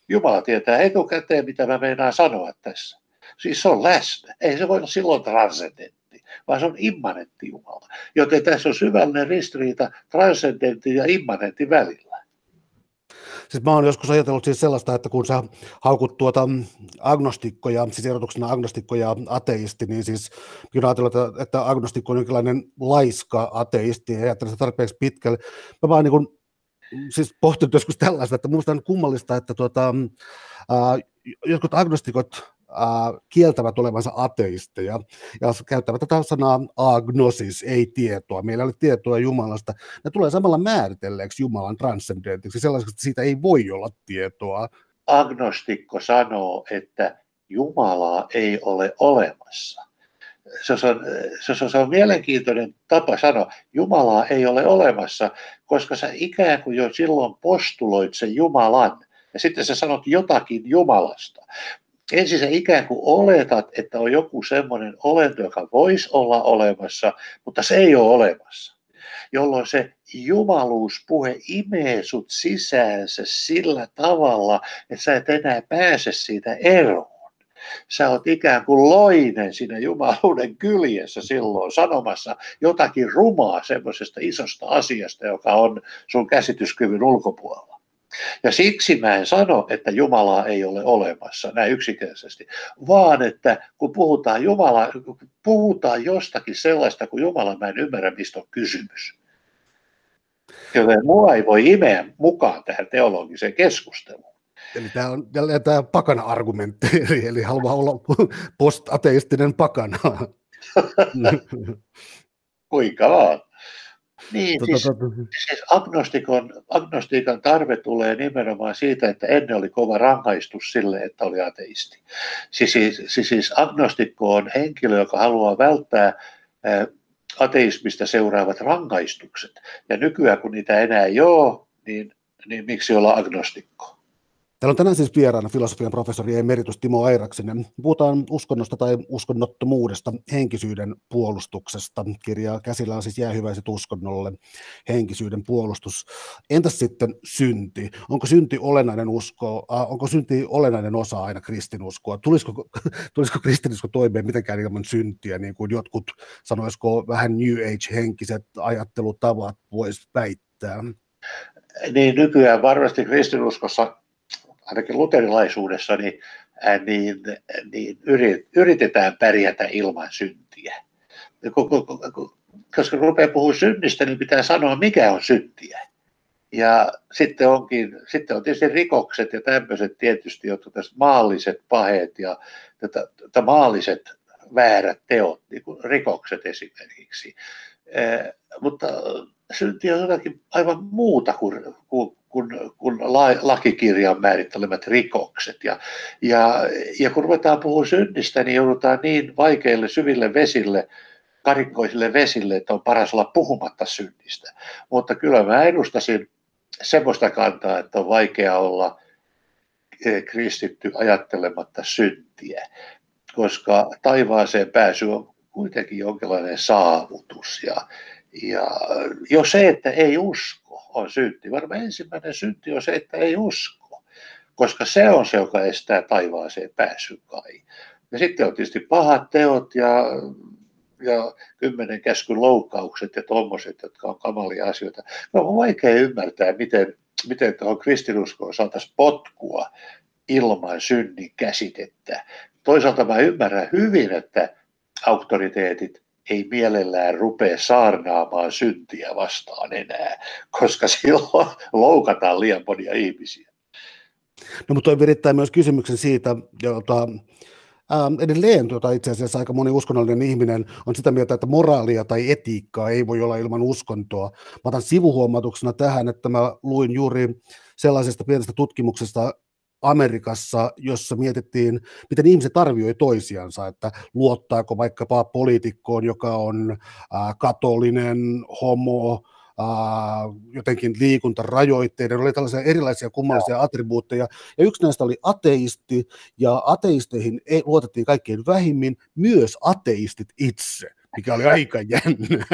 Jumala tietää etukäteen, mitä mä meinaan sanoa tässä. Siis se on läsnä. Ei se voi olla silloin transcendentti, vaan se on immanentti Jumala. Joten tässä on syvällinen ristiriita transcendentti ja immanentti välillä. Siis mä oon joskus ajatellut siis sellaista, että kun sä haukut tuota agnostikkoja, siis erotuksena agnostikko ja ateisti, niin siis kyllä ajatellut, että, että agnostikko on jonkinlainen laiska ateisti ja ajattelen sitä tarpeeksi pitkälle. Mä vaan niin kuin, siis pohtinut joskus tällaista, että minusta on kummallista, että tuota, ää, jotkut agnostikot kieltävät olevansa ateisteja ja käyttävät tätä sanaa agnosis, ei tietoa. Meillä ei ole tietoa Jumalasta. Ne tulee samalla määritelleeksi Jumalan transcendentiksi, sellaiseksi, että siitä ei voi olla tietoa. Agnostikko sanoo, että Jumalaa ei ole olemassa. Se on, se, on, se on mielenkiintoinen tapa sanoa, Jumalaa ei ole olemassa, koska sä ikään kuin jo silloin postuloit sen Jumalan, ja sitten sä sanot jotakin Jumalasta. Ensin sä ikään kuin oletat, että on joku semmoinen olento, joka voisi olla olemassa, mutta se ei ole olemassa. Jolloin se jumaluuspuhe imee sut sisäänsä sillä tavalla, että sä et enää pääse siitä eroon sä oot ikään kuin loinen siinä jumaluuden kyljessä silloin sanomassa jotakin rumaa semmoisesta isosta asiasta, joka on sun käsityskyvyn ulkopuolella. Ja siksi mä en sano, että Jumalaa ei ole olemassa näin yksinkertaisesti, vaan että kun puhutaan, Jumala, kun puhutaan jostakin sellaista kuin Jumala, mä en ymmärrä, mistä on kysymys. Joten mua ei voi imeä mukaan tähän teologiseen keskusteluun. Eli tämä on jälleen tämä pakana-argumentti, [LAUGHS] eli, eli haluaa olla post-ateistinen pakana. [LAUGHS] Kuinka vaan. Niin, tota, siis, tota, siis agnostikon, agnostikan tarve tulee nimenomaan siitä, että ennen oli kova rangaistus sille, että oli ateisti. Siis, siis, siis, siis agnostikko on henkilö, joka haluaa välttää ateismista seuraavat rangaistukset. Ja nykyään, kun niitä enää ei ole, niin, niin miksi olla agnostikko? Täällä on tänään siis vieraana filosofian professori emeritus Timo Airaksinen. Puhutaan uskonnosta tai uskonnottomuudesta, henkisyyden puolustuksesta. Kirjaa käsillä on siis jäähyväiset uskonnolle, henkisyyden puolustus. Entäs sitten synti? Onko synti olennainen usko, äh, onko synti olennainen osa aina kristinuskoa? Tulisiko, [LAUGHS] tulisiko kristinusko toimeen mitenkään ilman syntiä, niin kuin jotkut, sanoisiko vähän New Age-henkiset ajattelutavat voisi väittää? Niin nykyään varmasti kristinuskossa ainakin luterilaisuudessa, niin, ää, niin, niin yritetään pärjätä ilman syntiä. Koska kun rupeaa puhumaan synnistä, niin pitää sanoa, mikä on syntiä. Ja sitten, onkin, sitten on tietysti rikokset ja tämmöiset tietysti, jotka tässä maalliset paheet ja tätä, tätä maalliset väärät teot, niin kuin rikokset esimerkiksi. Eh, mutta synti on jotakin aivan muuta kuin, kuin, kuin, kuin lakikirjan määrittelemät rikokset. Ja, ja, ja kun ruvetaan puhumaan synnistä, niin joudutaan niin vaikeille syville vesille, karikkoisille vesille, että on paras olla puhumatta synnistä. Mutta kyllä mä edustasin semmoista kantaa, että on vaikea olla eh, kristitty ajattelematta syntiä, koska taivaaseen pääsy on kuitenkin jonkinlainen saavutus. Ja, ja jo se, että ei usko, on synti. Varmaan ensimmäinen synti on se, että ei usko, koska se on se, joka estää taivaaseen pääsyn kai. Ja sitten on tietysti pahat teot ja, ja kymmenen käskyn loukkaukset ja tuommoiset, jotka on kamalia asioita. No on vaikea ymmärtää, miten, miten tuohon kristinuskoon saataisiin potkua ilman synnin käsitettä. Toisaalta mä ymmärrän hyvin, että auktoriteetit ei mielellään rupea saarnaamaan syntiä vastaan enää, koska silloin [LAUGHS] loukataan liian monia ihmisiä. No mutta toi virittää myös kysymyksen siitä, jota Ähm, edelleen tuota, itse asiassa aika moni uskonnollinen ihminen on sitä mieltä, että moraalia tai etiikkaa ei voi olla ilman uskontoa. Mä otan sivuhuomautuksena tähän, että mä luin juuri sellaisesta pienestä tutkimuksesta Amerikassa, jossa mietittiin, miten ihmiset arvioi toisiansa, että luottaako vaikkapa poliitikkoon, joka on äh, katolinen, homo, Uh, jotenkin liikuntarajoitteiden, oli tällaisia erilaisia kummallisia attribuutteja, ja yksi näistä oli ateisti, ja ateisteihin ei, luotettiin kaikkein vähimmin, myös ateistit itse, mikä oli aika jännä.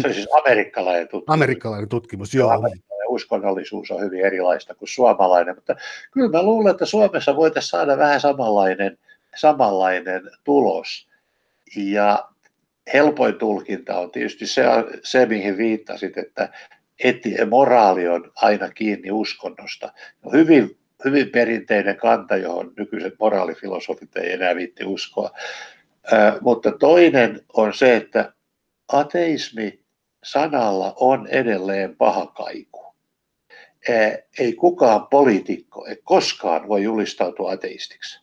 Se on siis amerikkalainen tutkimus. Amerikkalainen tutkimus, joo. joo uskonnollisuus on hyvin erilaista kuin suomalainen, mutta kyllä mä luulen, että Suomessa voitaisiin saada vähän samanlainen, samanlainen tulos. Ja helpoin tulkinta on tietysti se, se mihin viittasit, että eti, moraali on aina kiinni uskonnosta. No hyvin, hyvin perinteinen kanta, johon nykyiset moraalifilosofit ei enää viitti uskoa. Ö, mutta toinen on se, että ateismi sanalla on edelleen paha kaiku ei kukaan poliitikko ei koskaan voi julistautua ateistiksi.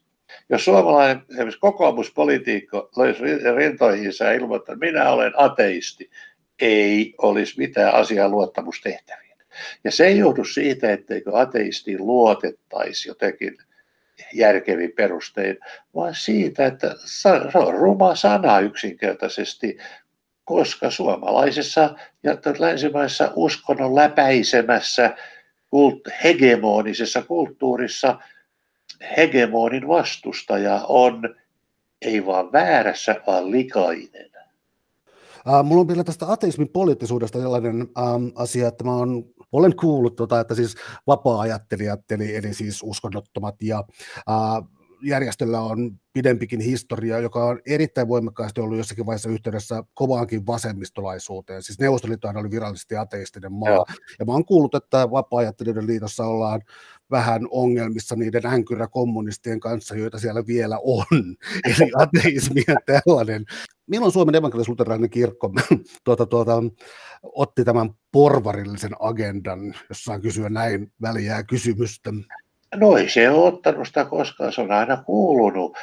Jos suomalainen esimerkiksi kokoomuspolitiikko löisi rintoihinsa ja ilmoittaa, että minä olen ateisti, ei olisi mitään asiaa luottamustehtäviin. Ja se ei johdu siitä, etteikö ateistiin luotettaisi jotenkin järkevin perustein, vaan siitä, että se on ruma sana yksinkertaisesti, koska suomalaisessa ja länsimaisessa uskonnon läpäisemässä kult, hegemonisessa kulttuurissa hegemonin vastustaja on ei vaan väärässä, vaan likainen. Mulla on vielä tästä ateismin poliittisuudesta sellainen um, asia, että mä on, olen kuullut, tota, että siis vapaa-ajattelijat, eli, eli siis uskonnottomat ja uh, järjestöllä on pidempikin historia, joka on erittäin voimakkaasti ollut jossakin vaiheessa yhteydessä kovaankin vasemmistolaisuuteen. Siis Neuvostoliittohan oli virallisesti ateistinen maa. Joo. Ja mä oon kuullut, että vapaa liitossa ollaan vähän ongelmissa niiden änkyräkommunistien kanssa, joita siellä vielä on. [LAUGHS] Eli ateismi ja tällainen. Milloin Suomen evankelis-luterilainen kirkko [LAUGHS] tuota, tuota, otti tämän porvarillisen agendan, jos saan kysyä näin väliää kysymystä? No ei se ole ottanut sitä koskaan, se on aina kuulunut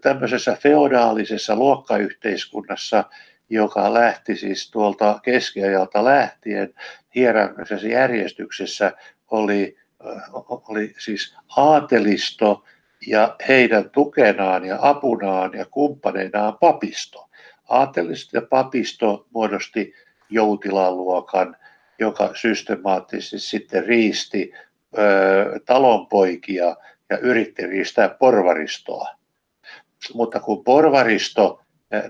tämmöisessä feodaalisessa luokkayhteiskunnassa, joka lähti siis tuolta keskiajalta lähtien hierarkisessa järjestyksessä oli, oli siis aatelisto ja heidän tukenaan ja apunaan ja kumppaneinaan papisto. Aatelisto ja papisto muodosti joutilaluokan, joka systemaattisesti sitten riisti talonpoikia ja yritti riistää porvaristoa. Mutta kun porvaristo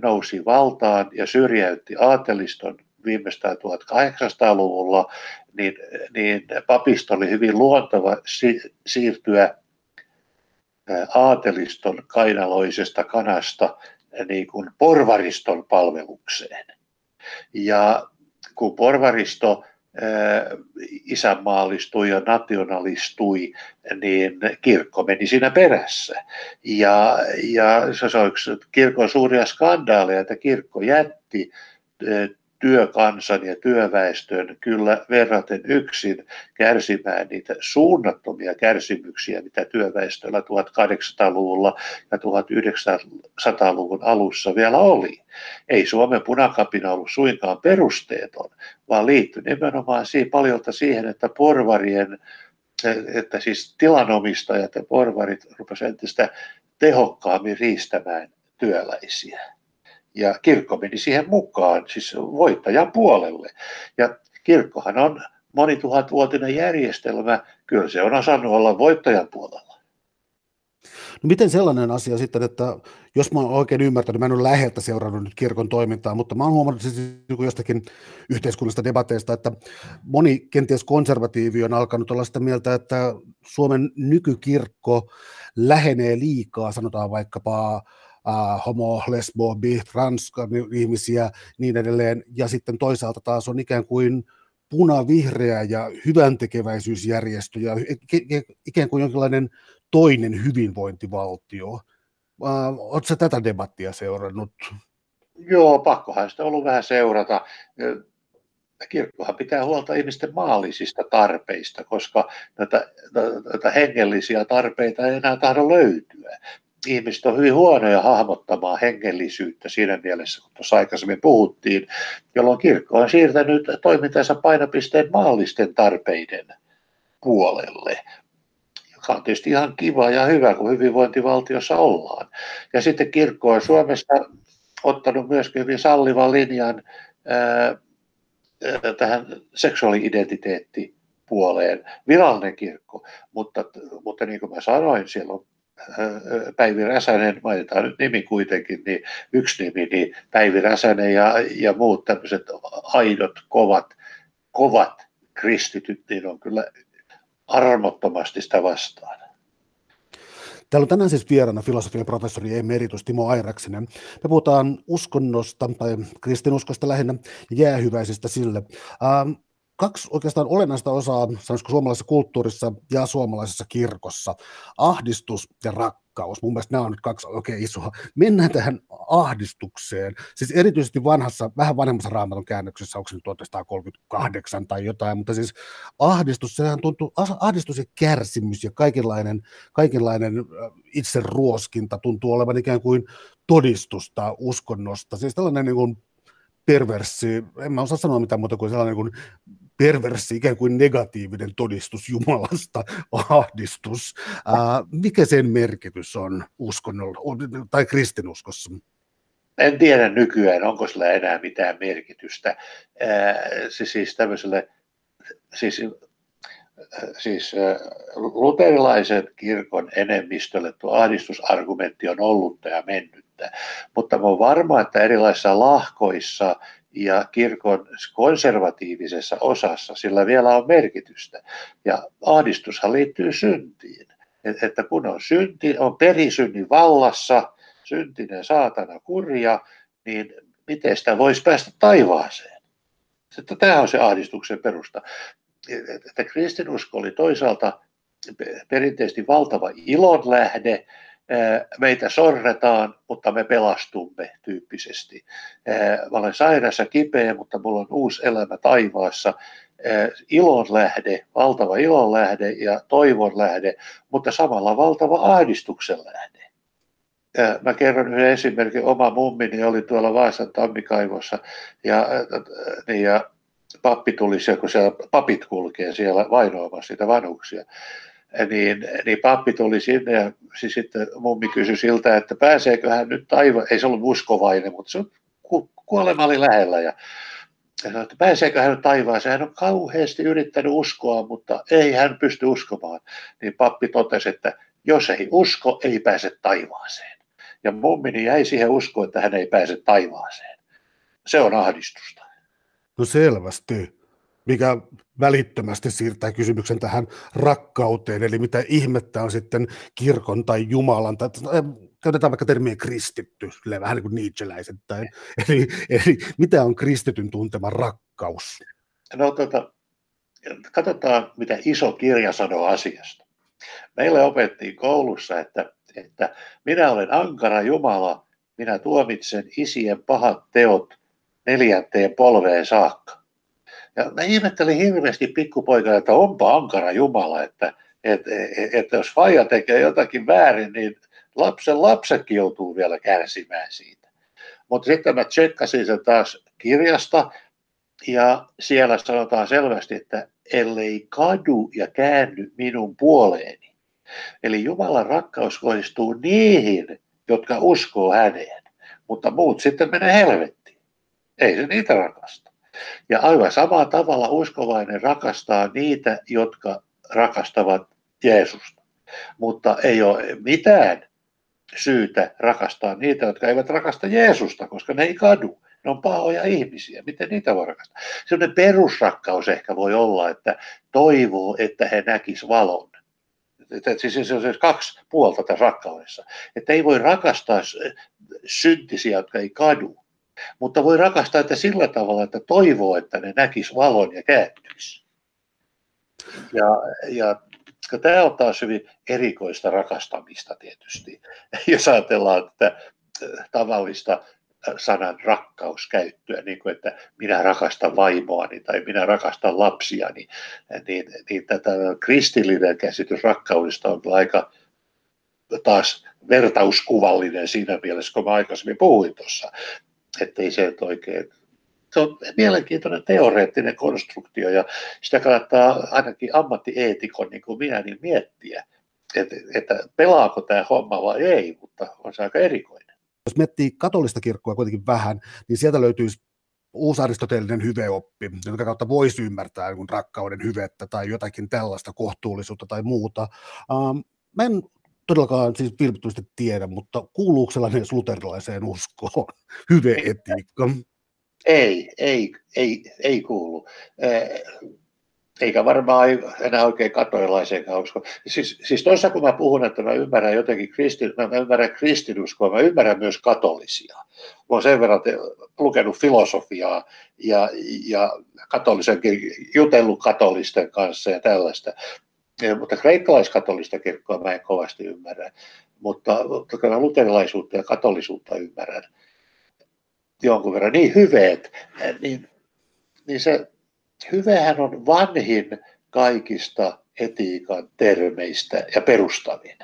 nousi valtaan ja syrjäytti aateliston viimeistään 1800-luvulla, niin, niin papisto oli hyvin luontava si- siirtyä aateliston kainaloisesta kanasta niin kuin porvariston palvelukseen. Ja kun porvaristo isänmaallistui ja nationalistui, niin kirkko meni siinä perässä. Ja, ja se on yksi kirkon suuria skandaaleja, että kirkko jätti työkansan ja työväestön kyllä verraten yksin kärsimään niitä suunnattomia kärsimyksiä, mitä työväestöllä 1800-luvulla ja 1900-luvun alussa vielä oli. Ei Suomen punakapina ollut suinkaan perusteeton, vaan liittyi nimenomaan siihen, paljolta siihen, että porvarien että siis tilanomistajat ja porvarit rupesivat entistä tehokkaammin riistämään työläisiä ja kirkko meni siihen mukaan, siis voittajan puolelle. Ja kirkkohan on monituhatvuotinen järjestelmä, kyllä se on osannut olla voittajan puolella. No miten sellainen asia sitten, että jos mä oon oikein ymmärtänyt, mä en ole läheltä seurannut nyt kirkon toimintaa, mutta mä oon huomannut siis jostakin yhteiskunnallisista debateista, että moni kenties konservatiivi on alkanut olla sitä mieltä, että Suomen nykykirkko lähenee liikaa, sanotaan vaikkapa äh, homo, lesbo, bi, trans ihmisiä, niin edelleen, ja sitten toisaalta taas on ikään kuin punavihreä ja hyväntekeväisyysjärjestö ja ikään kuin jonkinlainen toinen hyvinvointivaltio. Äh, Oletko tätä debattia seurannut? Joo, pakkohan sitä ollut vähän seurata. Kirkkohan pitää huolta ihmisten maallisista tarpeista, koska näitä, näitä hengellisiä tarpeita ei enää tahdo löytyä ihmiset on hyvin huonoja hahmottamaan hengellisyyttä siinä mielessä, kun tuossa aikaisemmin puhuttiin, jolloin kirkko on siirtänyt toimintansa painopisteen maallisten tarpeiden puolelle, joka on tietysti ihan kiva ja hyvä, kun hyvinvointivaltiossa ollaan. Ja sitten kirkko on Suomessa ottanut myöskin hyvin sallivan linjan ää, tähän seksuaali-identiteetti puoleen, virallinen kirkko, mutta, mutta niin kuin mä sanoin, siellä on Päivi Räsänen, mainitaan nyt nimi kuitenkin, niin yksi nimi, niin Päivi Räsänen ja, ja muut tämmöiset aidot, kovat, kovat kristityt, niin on kyllä armottomasti sitä vastaan. Täällä on tänään siis vieraana filosofian professori emeritus Timo Airaksinen. Me puhutaan uskonnosta tai kristinuskosta lähinnä jäähyväisistä sille. Ähm, kaksi oikeastaan olennaista osaa, sanoisiko suomalaisessa kulttuurissa ja suomalaisessa kirkossa. Ahdistus ja rakkaus. Mun mielestä nämä on nyt kaksi oikein isoa. Mennään tähän ahdistukseen. Siis erityisesti vanhassa, vähän vanhemmassa raamatun käännöksessä, onko se nyt 1938 tai jotain, mutta siis ahdistus, sehän tuntuu, ahdistus ja kärsimys ja kaikenlainen, kaikenlainen itse ruoskinta tuntuu olevan ikään kuin todistusta uskonnosta. Siis tällainen niin kuin perverssi, en mä osaa sanoa mitään muuta kuin sellainen kuin perverssi, ikään kuin negatiivinen todistus Jumalasta, ahdistus. Ää, mikä sen merkitys on uskonnolla tai kristinuskossa? En tiedä nykyään, onko sillä enää mitään merkitystä. Ää, siis, siis tämmöiselle, siis siis luterilaisen kirkon enemmistölle tuo ahdistusargumentti on ollut ja mennyttä, mutta on varma, että erilaisissa lahkoissa ja kirkon konservatiivisessa osassa sillä vielä on merkitystä. Ja ahdistushan liittyy syntiin. Että kun on synti, on perisynnin vallassa, syntinen saatana kurja, niin miten sitä voisi päästä taivaaseen? Että tämä on se ahdistuksen perusta. Että kristinusko oli toisaalta perinteisesti valtava ilon lähde, meitä sorretaan, mutta me pelastumme tyyppisesti. Mä olen sairas ja kipeä, mutta mulla on uusi elämä taivaassa. Ilon lähde, valtava ilon lähde ja toivon lähde, mutta samalla valtava ahdistuksen lähde. Mä kerron yhden esimerkin. Oma mummini oli tuolla Vaasan tammikaivossa ja, niin ja pappi tuli siellä, kun siellä papit kulkee siellä vainoamassa sitä vanhuksia niin, niin pappi tuli sinne ja siis sitten mummi kysyi siltä, että pääseekö hän nyt taivaan, ei se ollut uskovainen, mutta se ku, kuolema oli lähellä ja ja sanoi, että pääseekö hän taivaaseen. Hän on kauheasti yrittänyt uskoa, mutta ei hän pysty uskomaan. Niin pappi totesi, että jos ei usko, ei pääse taivaaseen. Ja mummini jäi siihen uskoon, että hän ei pääse taivaaseen. Se on ahdistusta. No selvästi mikä välittömästi siirtää kysymyksen tähän rakkauteen, eli mitä ihmettä on sitten kirkon tai Jumalan, tai käytetään vaikka termiä kristitty, vähän niin kuin Nietzscheläisettäin, eli, eli mitä on kristityn tuntema rakkaus? No tota, katsotaan, mitä iso kirja sanoo asiasta. Meille opettiin koulussa, että, että minä olen ankara Jumala, minä tuomitsen isien pahat teot neljänteen polveen saakka. Ja mä ihmettelin hirveästi pikkupoikana, että onpa ankara Jumala, että, että, että jos faija tekee jotakin väärin, niin lapsen lapsetkin joutuu vielä kärsimään siitä. Mutta sitten mä tsekkasin sen taas kirjasta, ja siellä sanotaan selvästi, että ellei kadu ja käänny minun puoleeni. Eli Jumalan rakkaus kohdistuu niihin, jotka uskoo häneen, mutta muut sitten menee helvettiin. Ei se niitä rakasta. Ja aivan samalla tavalla uskovainen rakastaa niitä, jotka rakastavat Jeesusta. Mutta ei ole mitään syytä rakastaa niitä, jotka eivät rakasta Jeesusta, koska ne ei kadu. Ne on pahoja ihmisiä. Miten niitä voi rakastaa? Sellainen perusrakkaus ehkä voi olla, että toivoo, että he näkis valon. Siis se on siis kaksi puolta tässä rakkaudessa. Että ei voi rakastaa syntisiä, jotka ei kadu. Mutta voi rakastaa että sillä tavalla, että toivoo, että ne näkis valon ja kääntyisi. Ja, ja tämä on taas hyvin erikoista rakastamista tietysti. Jos ajatellaan että äh, tavallista äh, sanan rakkauskäyttöä, niin kuin että minä rakastan vaimoani tai minä rakastan lapsiani, niin, niin tätä kristillinen käsitys rakkaudesta on aika taas vertauskuvallinen siinä mielessä, kun mä aikaisemmin puhuin tuossa ettei se nyt oikein se on mielenkiintoinen teoreettinen konstruktio ja sitä kannattaa ainakin ammattieetikon niin kuin minä niin miettiä, että, että pelaako tämä homma vai ei, mutta on se aika erikoinen. Jos miettii katolista kirkkoa kuitenkin vähän, niin sieltä löytyisi uusaristoteellinen hyveoppi, jonka kautta voisi ymmärtää rakkauden hyvettä tai jotakin tällaista kohtuullisuutta tai muuta. Um, mä en todellakaan siis vilpittömästi tiedä, mutta kuuluuko sellainen luterilaiseen uskoon, [LAUGHS] hyveetiikka? Ei, ei, ei, ei kuulu. Eikä varmaan enää oikein katolilaiseenkaan usko. Siis, siis toisaalta kun mä puhun, että mä ymmärrän jotenkin kristin, mä ymmärrän kristinuskoa, mä ymmärrän myös katolisia. Mä oon sen verran lukenut filosofiaa ja, ja katolisen, jutellut katolisten kanssa ja tällaista. Mutta kreikkalaiskatolista kirkkoa mä en kovasti ymmärrä, mutta, mutta kyllä luterilaisuutta ja katolisuutta ymmärrän jonkun verran. Niin hyveet, niin, niin se hyvehän on vanhin kaikista etiikan termeistä ja perustavin.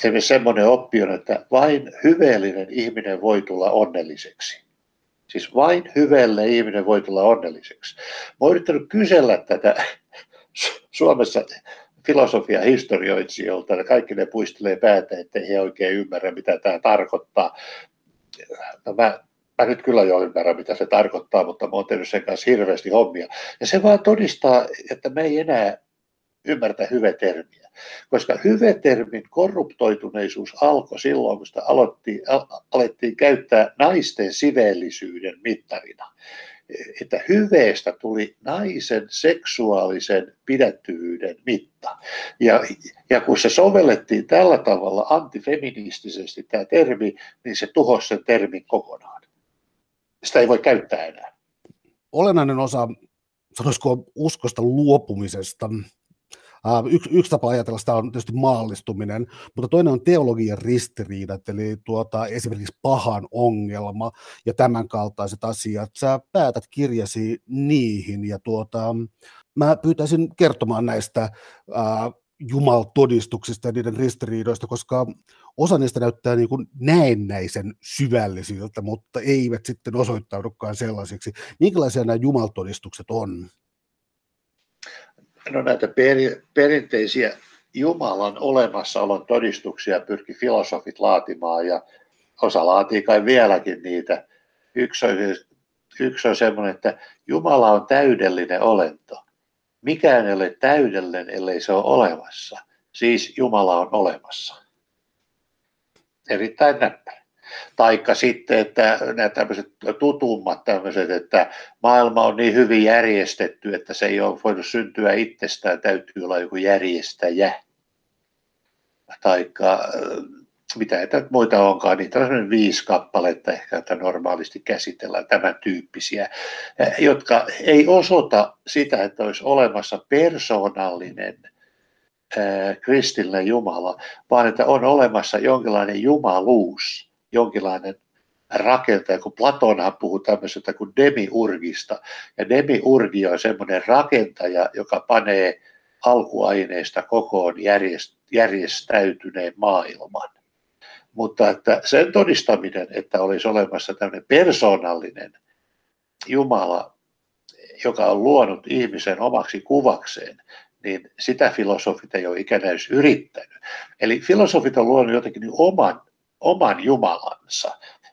Esimerkiksi semmoinen oppi on, että vain hyveellinen ihminen voi tulla onnelliseksi. Siis vain hyvälle ihminen voi tulla onnelliseksi. Mä oon yrittänyt kysellä tätä Suomessa filosofia historioitsijoilta, ja kaikki ne puistelee päätä, että he oikein ymmärrä, mitä tämä tarkoittaa. No mä mä nyt kyllä jo ymmärrän, mitä se tarkoittaa, mutta mä oon tehnyt sen kanssa hirveästi hommia. Ja se vaan todistaa, että me ei enää ymmärtä hyvetermiä. Koska hyvetermin korruptoituneisuus alkoi silloin, kun sitä aloittiin, alettiin käyttää naisten siveellisyyden mittarina. Että hyveestä tuli naisen seksuaalisen pidättyvyyden mitta. Ja, ja kun se sovellettiin tällä tavalla antifeministisesti tämä termi, niin se tuhosi sen termin kokonaan. Sitä ei voi käyttää enää. Olennainen osa, sanoisiko uskosta luopumisesta, Yksi, yksi tapa ajatella sitä on tietysti maallistuminen, mutta toinen on teologian ristiriidat, eli tuota, esimerkiksi pahan ongelma ja tämän kaltaiset asiat. Sä päätät kirjasi niihin ja tuota, mä pyytäisin kertomaan näistä ää, jumaltodistuksista ja niiden ristiriidoista, koska osa niistä näyttää niin kuin näennäisen syvällisiltä, mutta eivät sitten osoittaudukaan sellaisiksi. Minkälaisia nämä jumaltodistukset on? No näitä per, perinteisiä Jumalan olemassaolon todistuksia pyrki filosofit laatimaan ja osa laatii kai vieläkin niitä. Yksi on, yksi on semmoinen, että Jumala on täydellinen olento. Mikään ei ole täydellinen, ellei se ole olemassa. Siis Jumala on olemassa. Erittäin näppärä. Taikka sitten, että nämä tämmöiset tutummat tämmöiset, että maailma on niin hyvin järjestetty, että se ei ole voinut syntyä itsestään, täytyy olla joku järjestäjä. Taikka äh, mitä että muita onkaan, niin on viisi kappaletta ehkä, että normaalisti käsitellään tämän tyyppisiä, äh, jotka ei osoita sitä, että olisi olemassa persoonallinen äh, kristillinen Jumala, vaan että on olemassa jonkinlainen jumaluus, jonkinlainen rakentaja, kun Platona puhuu tämmöisestä kuin demiurgista. Ja demiurgi on semmoinen rakentaja, joka panee alkuaineista kokoon järjestäytyneen maailman. Mutta että sen todistaminen, että olisi olemassa tämmöinen persoonallinen Jumala, joka on luonut ihmisen omaksi kuvakseen, niin sitä filosofit ei ole ikänä edes yrittänyt. Eli filosofit on luonut jotenkin oman oman Jumalansa,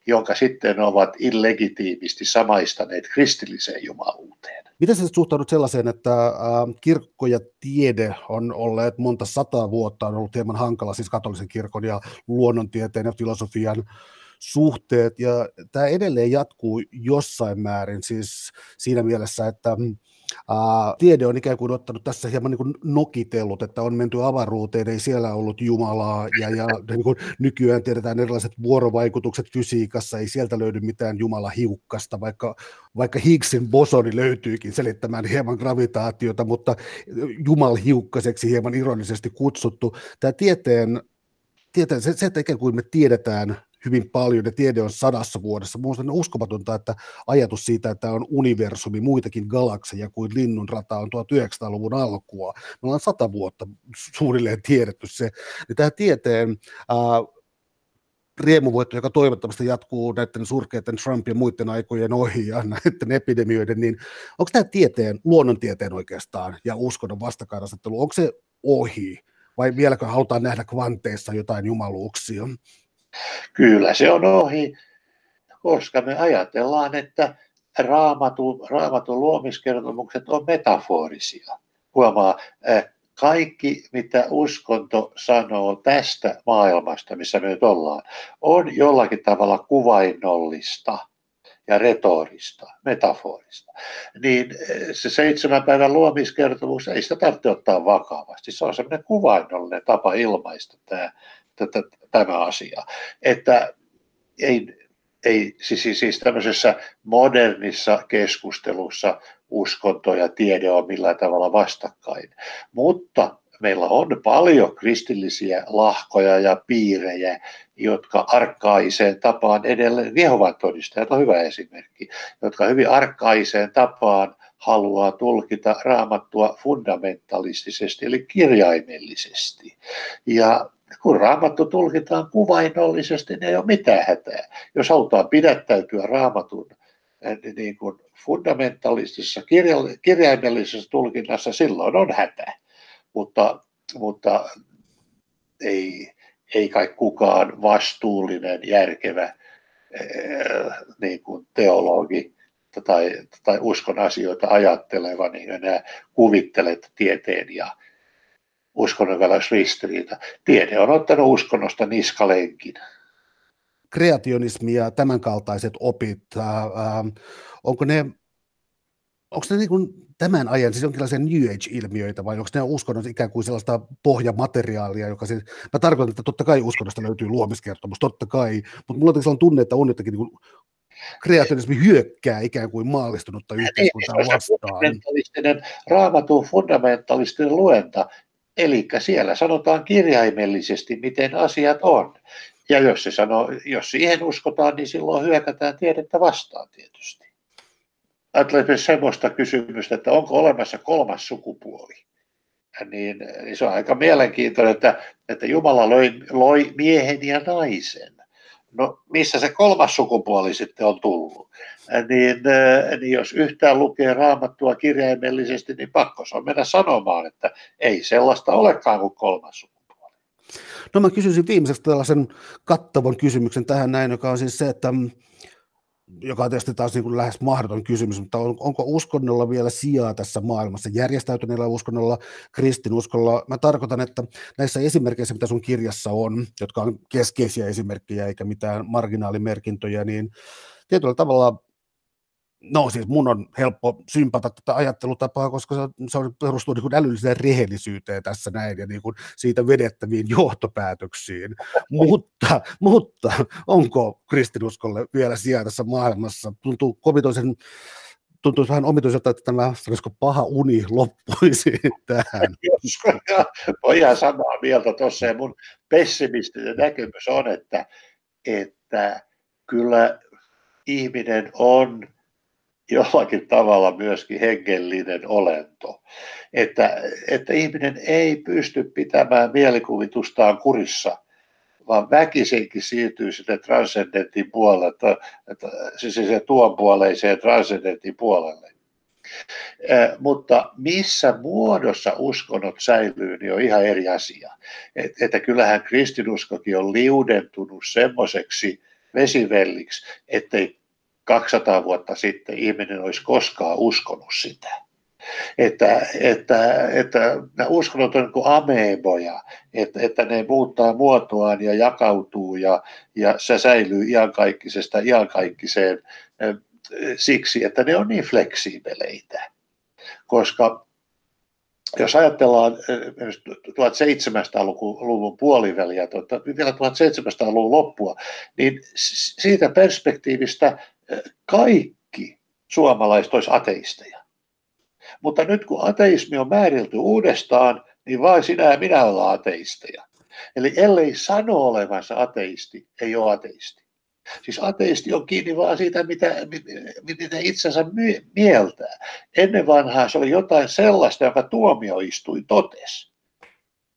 jonka sitten ovat illegitiimisti samaistaneet kristilliseen jumaluuteen. Miten sä suhtaudut sellaiseen, että kirkko ja tiede on olleet monta sataa vuotta, on ollut hieman hankala, siis katolisen kirkon ja luonnontieteen ja filosofian suhteet, ja tämä edelleen jatkuu jossain määrin, siis siinä mielessä, että tiede on ikään kuin ottanut tässä hieman niin kuin nokitellut, että on menty avaruuteen, ei siellä ollut Jumalaa, ja, ja [LAUGHS] niin kuin nykyään tiedetään erilaiset vuorovaikutukset fysiikassa, ei sieltä löydy mitään Jumala-hiukkasta, vaikka, vaikka Higgsin bosoni löytyykin selittämään hieman gravitaatiota, mutta Jumal-hiukkaseksi hieman ironisesti kutsuttu. Tämä tieteen, tieteen se, se, että ikään kuin me tiedetään hyvin paljon ja tiede on sadassa vuodessa. Minusta on uskomatonta, että ajatus siitä, että on universumi, muitakin galakseja kuin linnunrata on 1900-luvun alkua. Me ollaan sata vuotta suunnilleen tiedetty se. Ja tämä tieteen ää, riemuvoitto, joka toivottavasti jatkuu näiden surkeiden Trump ja muiden aikojen ohi ja näiden epidemioiden, niin onko tämä tieteen, luonnontieteen oikeastaan ja uskonnon vastakkainasettelu, onko se ohi vai vieläkö halutaan nähdä kvanteissa jotain jumaluuksia? Kyllä se on ohi, koska me ajatellaan, että raamatun, raamatun luomiskertomukset on metaforisia. Huomaa, eh, kaikki mitä uskonto sanoo tästä maailmasta, missä me nyt ollaan, on jollakin tavalla kuvainnollista ja retorista, metaforista, niin eh, se seitsemän päivän luomiskertomus, ei sitä tarvitse ottaa vakavasti. Se on semmoinen kuvainnollinen tapa ilmaista tämä, tätä, tämä asia. Että ei, ei siis, siis, siis tämmöisessä modernissa keskustelussa uskonto ja tiede on millään tavalla vastakkain. Mutta meillä on paljon kristillisiä lahkoja ja piirejä, jotka arkkaiseen tapaan edelleen, Jehovan todistajat on hyvä esimerkki, jotka hyvin arkkaiseen tapaan haluaa tulkita raamattua fundamentalistisesti, eli kirjaimellisesti. Ja kun raamattu tulkitaan kuvainnollisesti, niin ei ole mitään hätää. Jos halutaan pidättäytyä raamatun eh, niin kuin fundamentalistisessa kirjaimellisessa tulkinnassa, silloin on hätä. Mutta, mutta ei, ei kai kukaan vastuullinen, järkevä niin kuin teologi tai, tai uskon asioita ajatteleva, niin enää kuvittelet tieteen ja uskonnon välillä ristiriita. Tiede on ottanut uskonnosta niskalenkin. Kreationismi ja tämänkaltaiset opit, äh, äh, onko ne, onko ne niin kuin tämän ajan siis jonkinlaisia New Age-ilmiöitä vai onko ne uskonnot ikään kuin sellaista pohjamateriaalia, joka siis, mä tarkoitan, että totta kai uskonnosta löytyy luomiskertomus, totta kai, mutta mulla on sellainen tunne, että on jotenkin niin kreationismi hyökkää ikään kuin maallistunutta yhteiskuntaa vastaan. Fundamentalistinen, raamatun fundamentalistinen luenta, eli siellä sanotaan kirjaimellisesti, miten asiat on. Ja jos, se sanoo, jos siihen uskotaan, niin silloin hyökätään tiedettä vastaan tietysti. Ajattelen semmoista kysymystä, että onko olemassa kolmas sukupuoli. Niin, niin se on aika mielenkiintoinen, että, että Jumala loi, loi miehen ja naisen no missä se kolmas sukupuoli sitten on tullut. Niin, niin jos yhtään lukee raamattua kirjaimellisesti, niin pakko se on mennä sanomaan, että ei sellaista olekaan kuin kolmas sukupuoli. No mä kysyisin viimeiseksi tällaisen kattavan kysymyksen tähän näin, joka on siis se, että mm, joka on tietysti taas niin kuin lähes mahdoton kysymys, mutta on, onko uskonnolla vielä sijaa tässä maailmassa, järjestäytyneellä uskonnolla, kristinuskolla? Mä tarkoitan, että näissä esimerkkeissä, mitä sun kirjassa on, jotka on keskeisiä esimerkkejä eikä mitään marginaalimerkintöjä, niin tietyllä tavalla No siis mun on helppo sympata tätä ajattelutapaa, koska se, se on, perustuu niin älylliseen rehellisyyteen tässä näin ja niin kuin siitä vedettäviin johtopäätöksiin. [LAUGHS] mutta, mutta onko kristinuskolle vielä sijaa tässä maailmassa? Tuntuu komitoisen tuntuu vähän omituiselta, että tämä paha uni loppuisi [LAUGHS] tähän. [LAUGHS] Voi ihan samaa mieltä tuossa ja mun pessimistinen näkemys on, että, että kyllä ihminen on [LAUGHS] jollakin tavalla myöskin hengellinen olento. Että, että ihminen ei pysty pitämään mielikuvitustaan kurissa, vaan väkisinkin siirtyy sinne transcendentin puolelle, siis se tuon puoleiseen transcendentin puolelle. Mutta missä muodossa uskonnot säilyy, niin on ihan eri asia. Et, että kyllähän kristinuskokin on liudentunut semmoiseksi vesivelliksi, ettei 200 vuotta sitten ihminen olisi koskaan uskonut sitä. Että, että, että nämä uskonnot on niin ameboja, että, että ne muuttaa muotoaan ja jakautuu ja, ja se säilyy iankaikkisesta iankaikkiseen siksi, että ne on niin fleksiibeleitä. Koska jos ajatellaan 1700-luvun puoliväliä, tuota, vielä 1700-luvun loppua, niin siitä perspektiivistä kaikki suomalaiset olisi ateisteja. Mutta nyt kun ateismi on määritelty uudestaan, niin vain sinä ja minä ollaan ateisteja. Eli ellei sano olevansa ateisti, ei ole ateisti. Siis ateisti on kiinni vaan siitä, mitä, mitä itsensä mieltää. Ennen vanhaa se oli jotain sellaista, joka tuomioistuin totesi.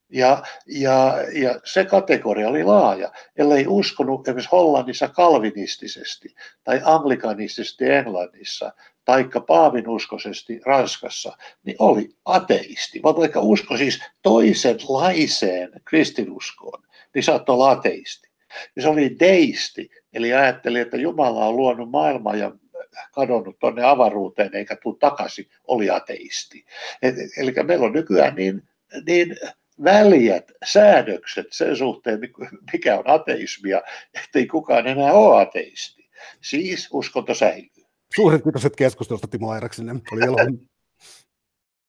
Ja, ja, ja se kategoria oli laaja, ellei uskonut esimerkiksi Hollannissa kalvinistisesti tai anglikanistisesti Englannissa tai paavinuskoisesti Ranskassa, niin oli ateisti. Vaikka usko siis toisenlaiseen kristinuskoon, niin saattoi olla ateisti. Ja se oli deisti, eli ajatteli, että Jumala on luonut maailmaa ja kadonnut tuonne avaruuteen eikä tule takaisin, oli ateisti. Eli meillä on nykyään niin, niin väljät säädökset sen suhteen, mikä on ateismia, ettei kukaan enää ole ateisti. Siis uskonto säilyy. Suuret kiitokset keskustelusta Timo Airaksinen. Oli ilo. [LAUGHS]